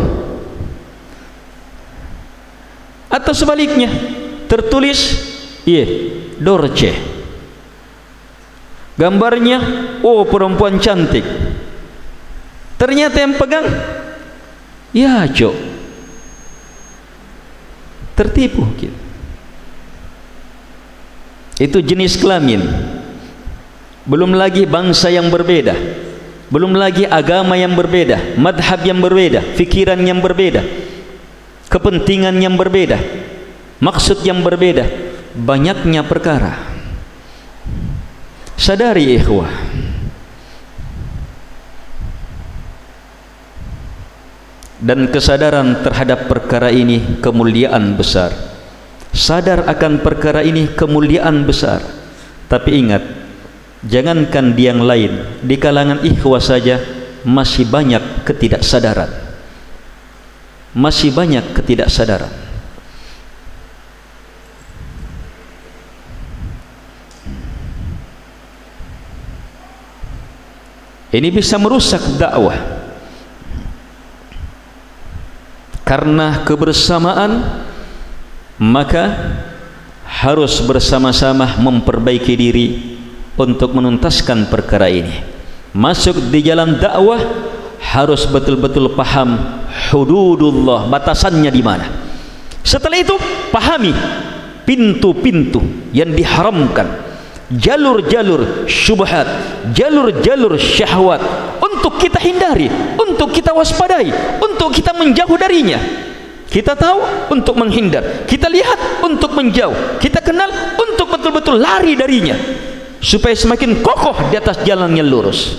Atau sebaliknya tertulis iya Dorce. Gambarnya oh perempuan cantik. Ternyata yang pegang ya cok. Tertipu gitu. Itu jenis kelamin. Belum lagi bangsa yang berbeda. Belum lagi agama yang berbeda madhab yang berbeda fikiran yang berbeda kepentingan yang berbeda maksud yang berbeda banyaknya perkara. Sadari ikhwah. Dan kesadaran terhadap perkara ini kemuliaan besar sadar akan perkara ini kemuliaan besar. Tapi ingat jangankan di yang lain di kalangan ikhwah saja masih banyak ketidaksadaran. Masih banyak ketidaksadaran. Ini bisa merusak dakwah. Karena kebersamaan maka harus bersama-sama memperbaiki diri untuk menuntaskan perkara ini. Masuk di jalan dakwah harus betul-betul paham hududullah batasannya di mana. Setelah itu pahami pintu-pintu yang diharamkan jalur-jalur syubhat jalur-jalur syahwat untuk kita hindari untuk kita waspadai untuk kita menjauh darinya kita tahu untuk menghindar. Kita lihat untuk menjauh. Kita kenal untuk betul-betul lari darinya. Supaya semakin kokoh di atas jalan yang lurus.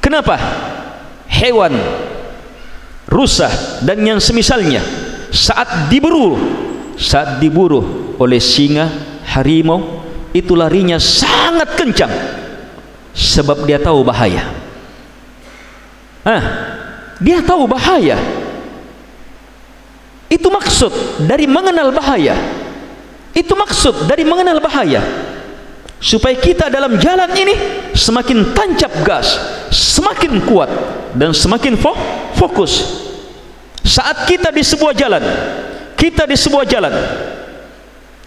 Kenapa? Hewan rusa dan yang semisalnya saat diburu saat diburu oleh singa harimau itu larinya sangat kencang. Sebab dia tahu bahaya. Ah, dia tahu bahaya itu maksud dari mengenal bahaya. Itu maksud dari mengenal bahaya. Supaya kita dalam jalan ini semakin tancap gas semakin kuat dan semakin fokus. Saat kita di sebuah jalan kita di sebuah jalan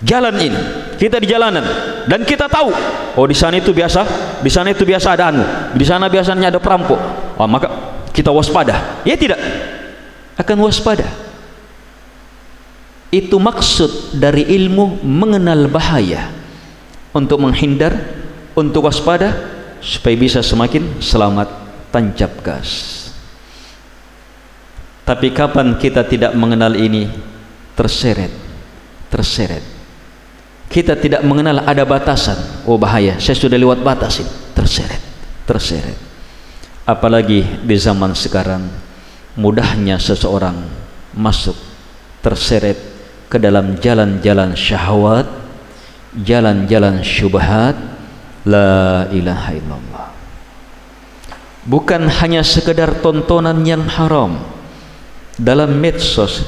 jalan ini kita di jalanan dan kita tahu oh di sana itu biasa di sana itu biasa ada anu di sana biasanya ada perampok. Oh, maka kita waspada. Ya tidak? Akan waspada itu maksud dari ilmu mengenal bahaya. Untuk menghindar untuk waspada supaya bisa semakin selamat tancap gas. Tapi kapan kita tidak mengenal ini? Terseret terseret. Kita tidak mengenal ada batasan. Oh bahaya. Saya sudah lewat batas ini. Terseret terseret. Apalagi di zaman sekarang mudahnya seseorang masuk terseret ke dalam jalan-jalan syahwat jalan-jalan syubhat la ilaha illallah. Bukan hanya sekedar tontonan yang haram dalam medsos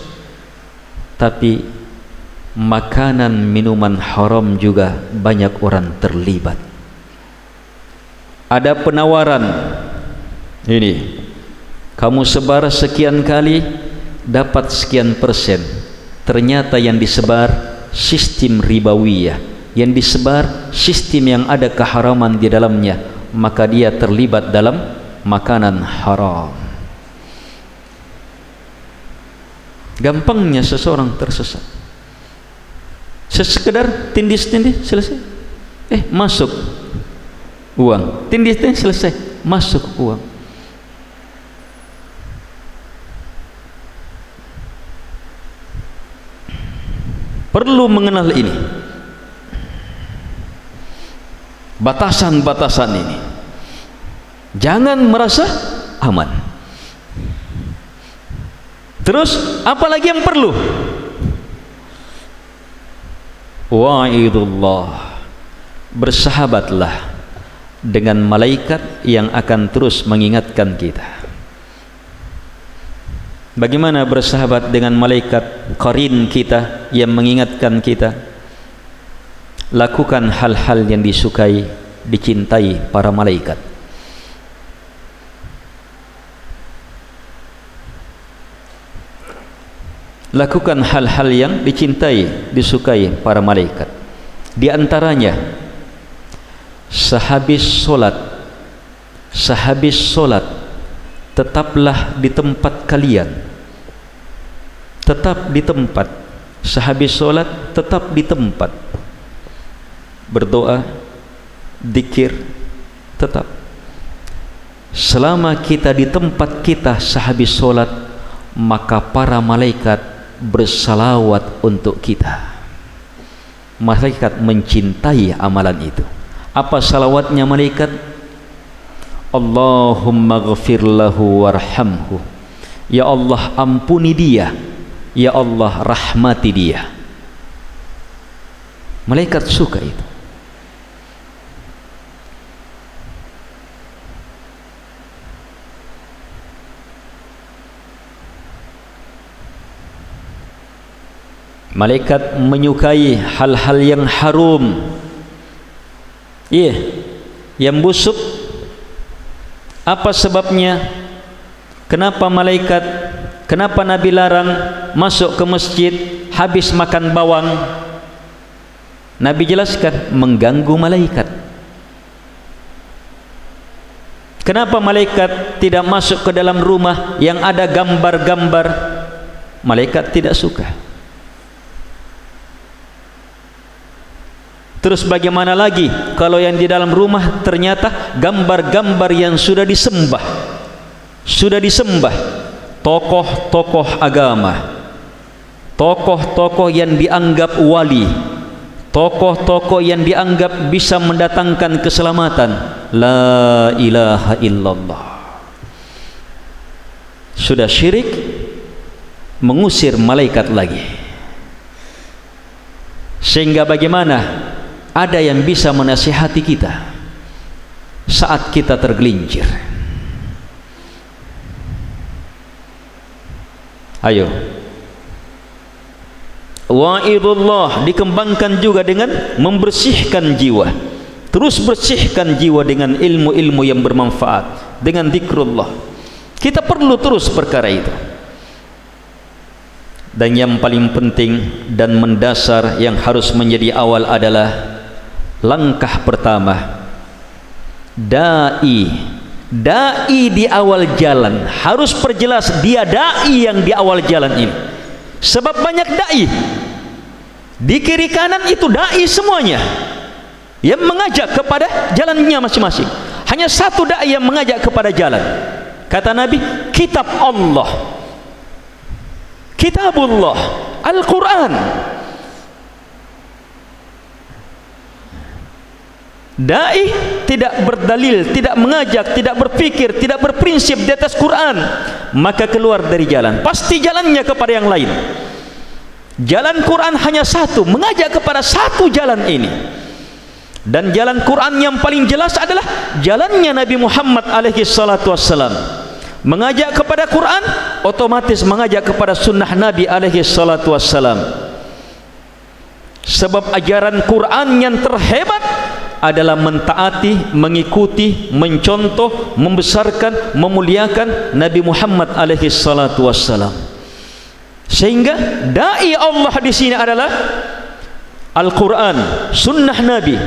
tapi makanan minuman haram juga banyak orang terlibat. Ada penawaran ini kamu sebar sekian kali dapat sekian persen ternyata yang disebar sistem ribawiyah. Yang disebar sistem yang ada keharaman di dalamnya maka dia terlibat dalam makanan haram. Gampangnya seseorang tersesat. Sekedar tindis-tindis selesai. Eh masuk uang. Tindis-tindis selesai. Masuk uang perlu mengenal ini. Batasan-batasan ini. Jangan merasa aman. Terus apa lagi yang perlu? Wa'idullah. Bersahabatlah dengan malaikat yang akan terus mengingatkan kita Bagaimana bersahabat dengan malaikat qarin kita yang mengingatkan kita? Lakukan hal-hal yang disukai, dicintai para malaikat. Lakukan hal-hal yang dicintai, disukai para malaikat. Di antaranya sehabis solat sehabis solat tetaplah di tempat kalian. Tetap di tempat. Sehabis solat tetap di tempat. Berdoa dikir tetap. Selama kita di tempat kita sehabis solat maka para malaikat bersalawat untuk kita. Malaikat mencintai amalan itu. Apa salawatnya malaikat Allahumma ghafir lahu warhamhu. Ya Allah ampuni dia. Ya Allah rahmati dia. Malaikat suka itu. Malaikat menyukai hal-hal yang harum. Iya Yang busuk apa sebabnya? Kenapa malaikat kenapa nabi larang masuk ke masjid habis makan bawang? Nabi jelaskan mengganggu malaikat. Kenapa malaikat tidak masuk ke dalam rumah yang ada gambar-gambar? Malaikat tidak suka Terus bagaimana lagi kalau yang di dalam rumah ternyata gambar-gambar yang sudah disembah. Sudah disembah tokoh-tokoh agama. Tokoh-tokoh yang dianggap wali. Tokoh-tokoh yang dianggap bisa mendatangkan keselamatan. La ilaha illallah. Sudah syirik mengusir malaikat lagi. Sehingga bagaimana ada yang bisa menasihati kita saat kita tergelincir. Ayo. Wa'idullah dikembangkan juga dengan membersihkan jiwa. Terus bersihkan jiwa dengan ilmu-ilmu yang bermanfaat dengan zikrullah. Kita perlu terus perkara itu. Dan yang paling penting dan mendasar yang harus menjadi awal adalah langkah pertama. Dai. Dai di awal jalan. Harus perjelas dia dai yang di awal jalan ini. Sebab banyak dai. Di kiri kanan itu dai semuanya. Yang mengajak kepada jalannya masing-masing. Hanya satu dai yang mengajak kepada jalan. Kata nabi kitab Allah. Kitabullah. Al-Quran Dai tidak berdalil, tidak mengajak, tidak berpikir, tidak berprinsip di atas Quran, maka keluar dari jalan. Pasti jalannya kepada yang lain. Jalan Quran hanya satu, mengajak kepada satu jalan ini. Dan jalan Quran yang paling jelas adalah jalannya Nabi Muhammad alaihi salatu wassalam. Mengajak kepada Quran otomatis mengajak kepada sunnah Nabi alaihi salatu wassalam. Sebab ajaran Quran yang terhebat adalah mentaati, mengikuti, mencontoh, membesarkan, memuliakan Nabi Muhammad alaihi salatu wassalam. Sehingga dai Allah di sini adalah Al-Quran, sunnah Nabi.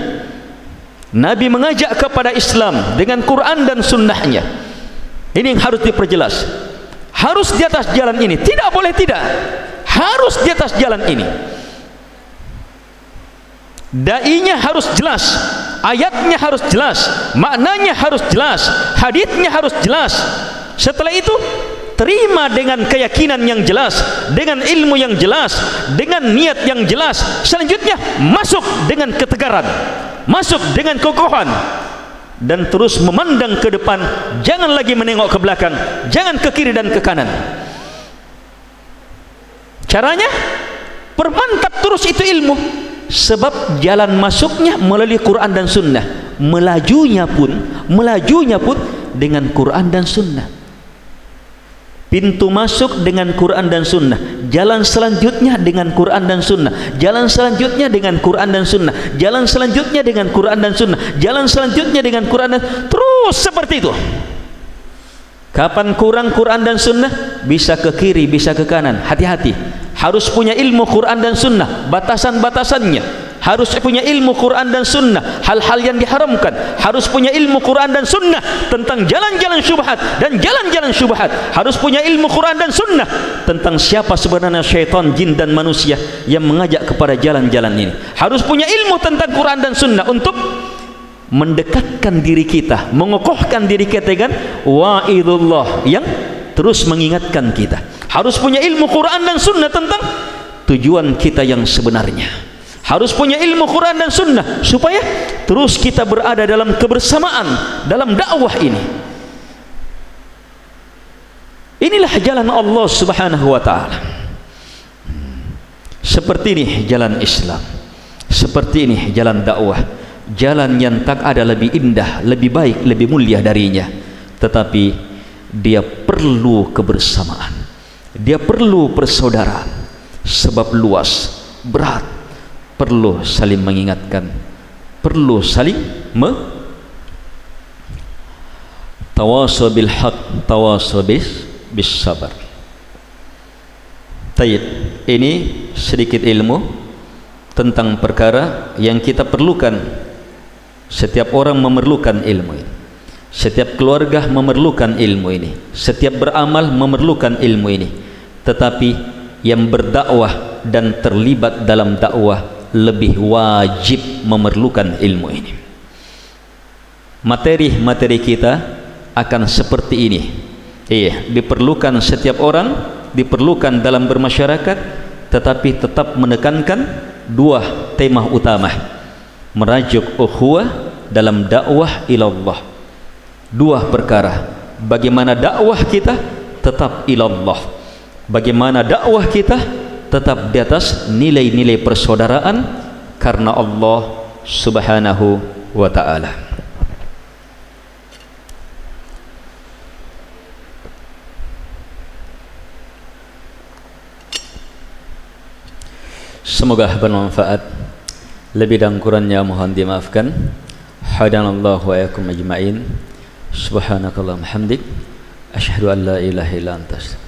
Nabi mengajak kepada Islam dengan Quran dan sunnahnya. Ini yang harus diperjelas. Harus di atas jalan ini, tidak boleh tidak. Harus di atas jalan ini. Dainya harus jelas, ayatnya harus jelas, maknanya harus jelas, hadisnya harus jelas. Setelah itu terima dengan keyakinan yang jelas dengan ilmu yang jelas dengan niat yang jelas. Selanjutnya masuk dengan ketegaran masuk dengan kokohan dan terus memandang ke depan jangan lagi menengok ke belakang jangan ke kiri dan ke kanan. Caranya permantap terus itu ilmu sebab jalan masuknya melalui Quran dan Sunnah. Melajunya pun melajunya pun dengan Quran dan Sunnah. Pintu masuk dengan Quran dan Sunnah. Jalan selanjutnya dengan Quran dan Sunnah. Jalan selanjutnya dengan Quran dan Sunnah. Jalan selanjutnya dengan Quran dan Sunnah. Jalan selanjutnya dengan Quran dan terus seperti itu. Kapan kurang Quran dan Sunnah? Bisa ke kiri bisa ke kanan. Hati-hati harus punya ilmu Quran dan Sunnah batasan-batasannya. Harus punya ilmu Quran dan Sunnah hal-hal yang diharamkan. Harus punya ilmu Quran dan Sunnah tentang jalan-jalan syubhat dan jalan-jalan syubhat. Harus punya ilmu Quran dan Sunnah tentang siapa sebenarnya syaitan jin dan manusia yang mengajak kepada jalan-jalan ini. Harus punya ilmu tentang Quran dan Sunnah untuk mendekatkan diri kita mengokohkan diri kita dengan wa'idullah yang terus mengingatkan kita harus punya ilmu Quran dan Sunnah tentang tujuan kita yang sebenarnya. Harus punya ilmu Quran dan Sunnah supaya terus kita berada dalam kebersamaan dalam dakwah ini. Inilah jalan Allah subhanahu wa ta'ala. Seperti ini jalan Islam. Seperti ini jalan dakwah. Jalan yang tak ada lebih indah lebih baik, lebih mulia darinya. Tetapi dia perlu kebersamaan dia perlu persaudaraan. Sebab luas berat perlu saling mengingatkan perlu saling me tawasaw bil haq tawasaw bis bis sabar. Tayyib ini sedikit ilmu tentang perkara yang kita perlukan. Setiap orang memerlukan ilmu ini. Setiap keluarga memerlukan ilmu ini. Setiap beramal memerlukan ilmu ini tetapi yang berdakwah dan terlibat dalam dakwah lebih wajib memerlukan ilmu ini. Materi-materi kita akan seperti ini. Iya diperlukan setiap orang diperlukan dalam bermasyarakat tetapi tetap menekankan dua tema utama. Merajuk ukhuwah dalam dakwah ilallah. Dua perkara. Bagaimana dakwah kita tetap ilallah bagaimana dakwah kita tetap di atas nilai-nilai persaudaraan karena Allah Subhanahu wa taala. Semoga bermanfaat. Lebih dan kurangnya mohon dimaafkan. Hadanallahu wa yakum ajma'in. Subhanakallahumma hamdik. Asyhadu an la ilaha illa anta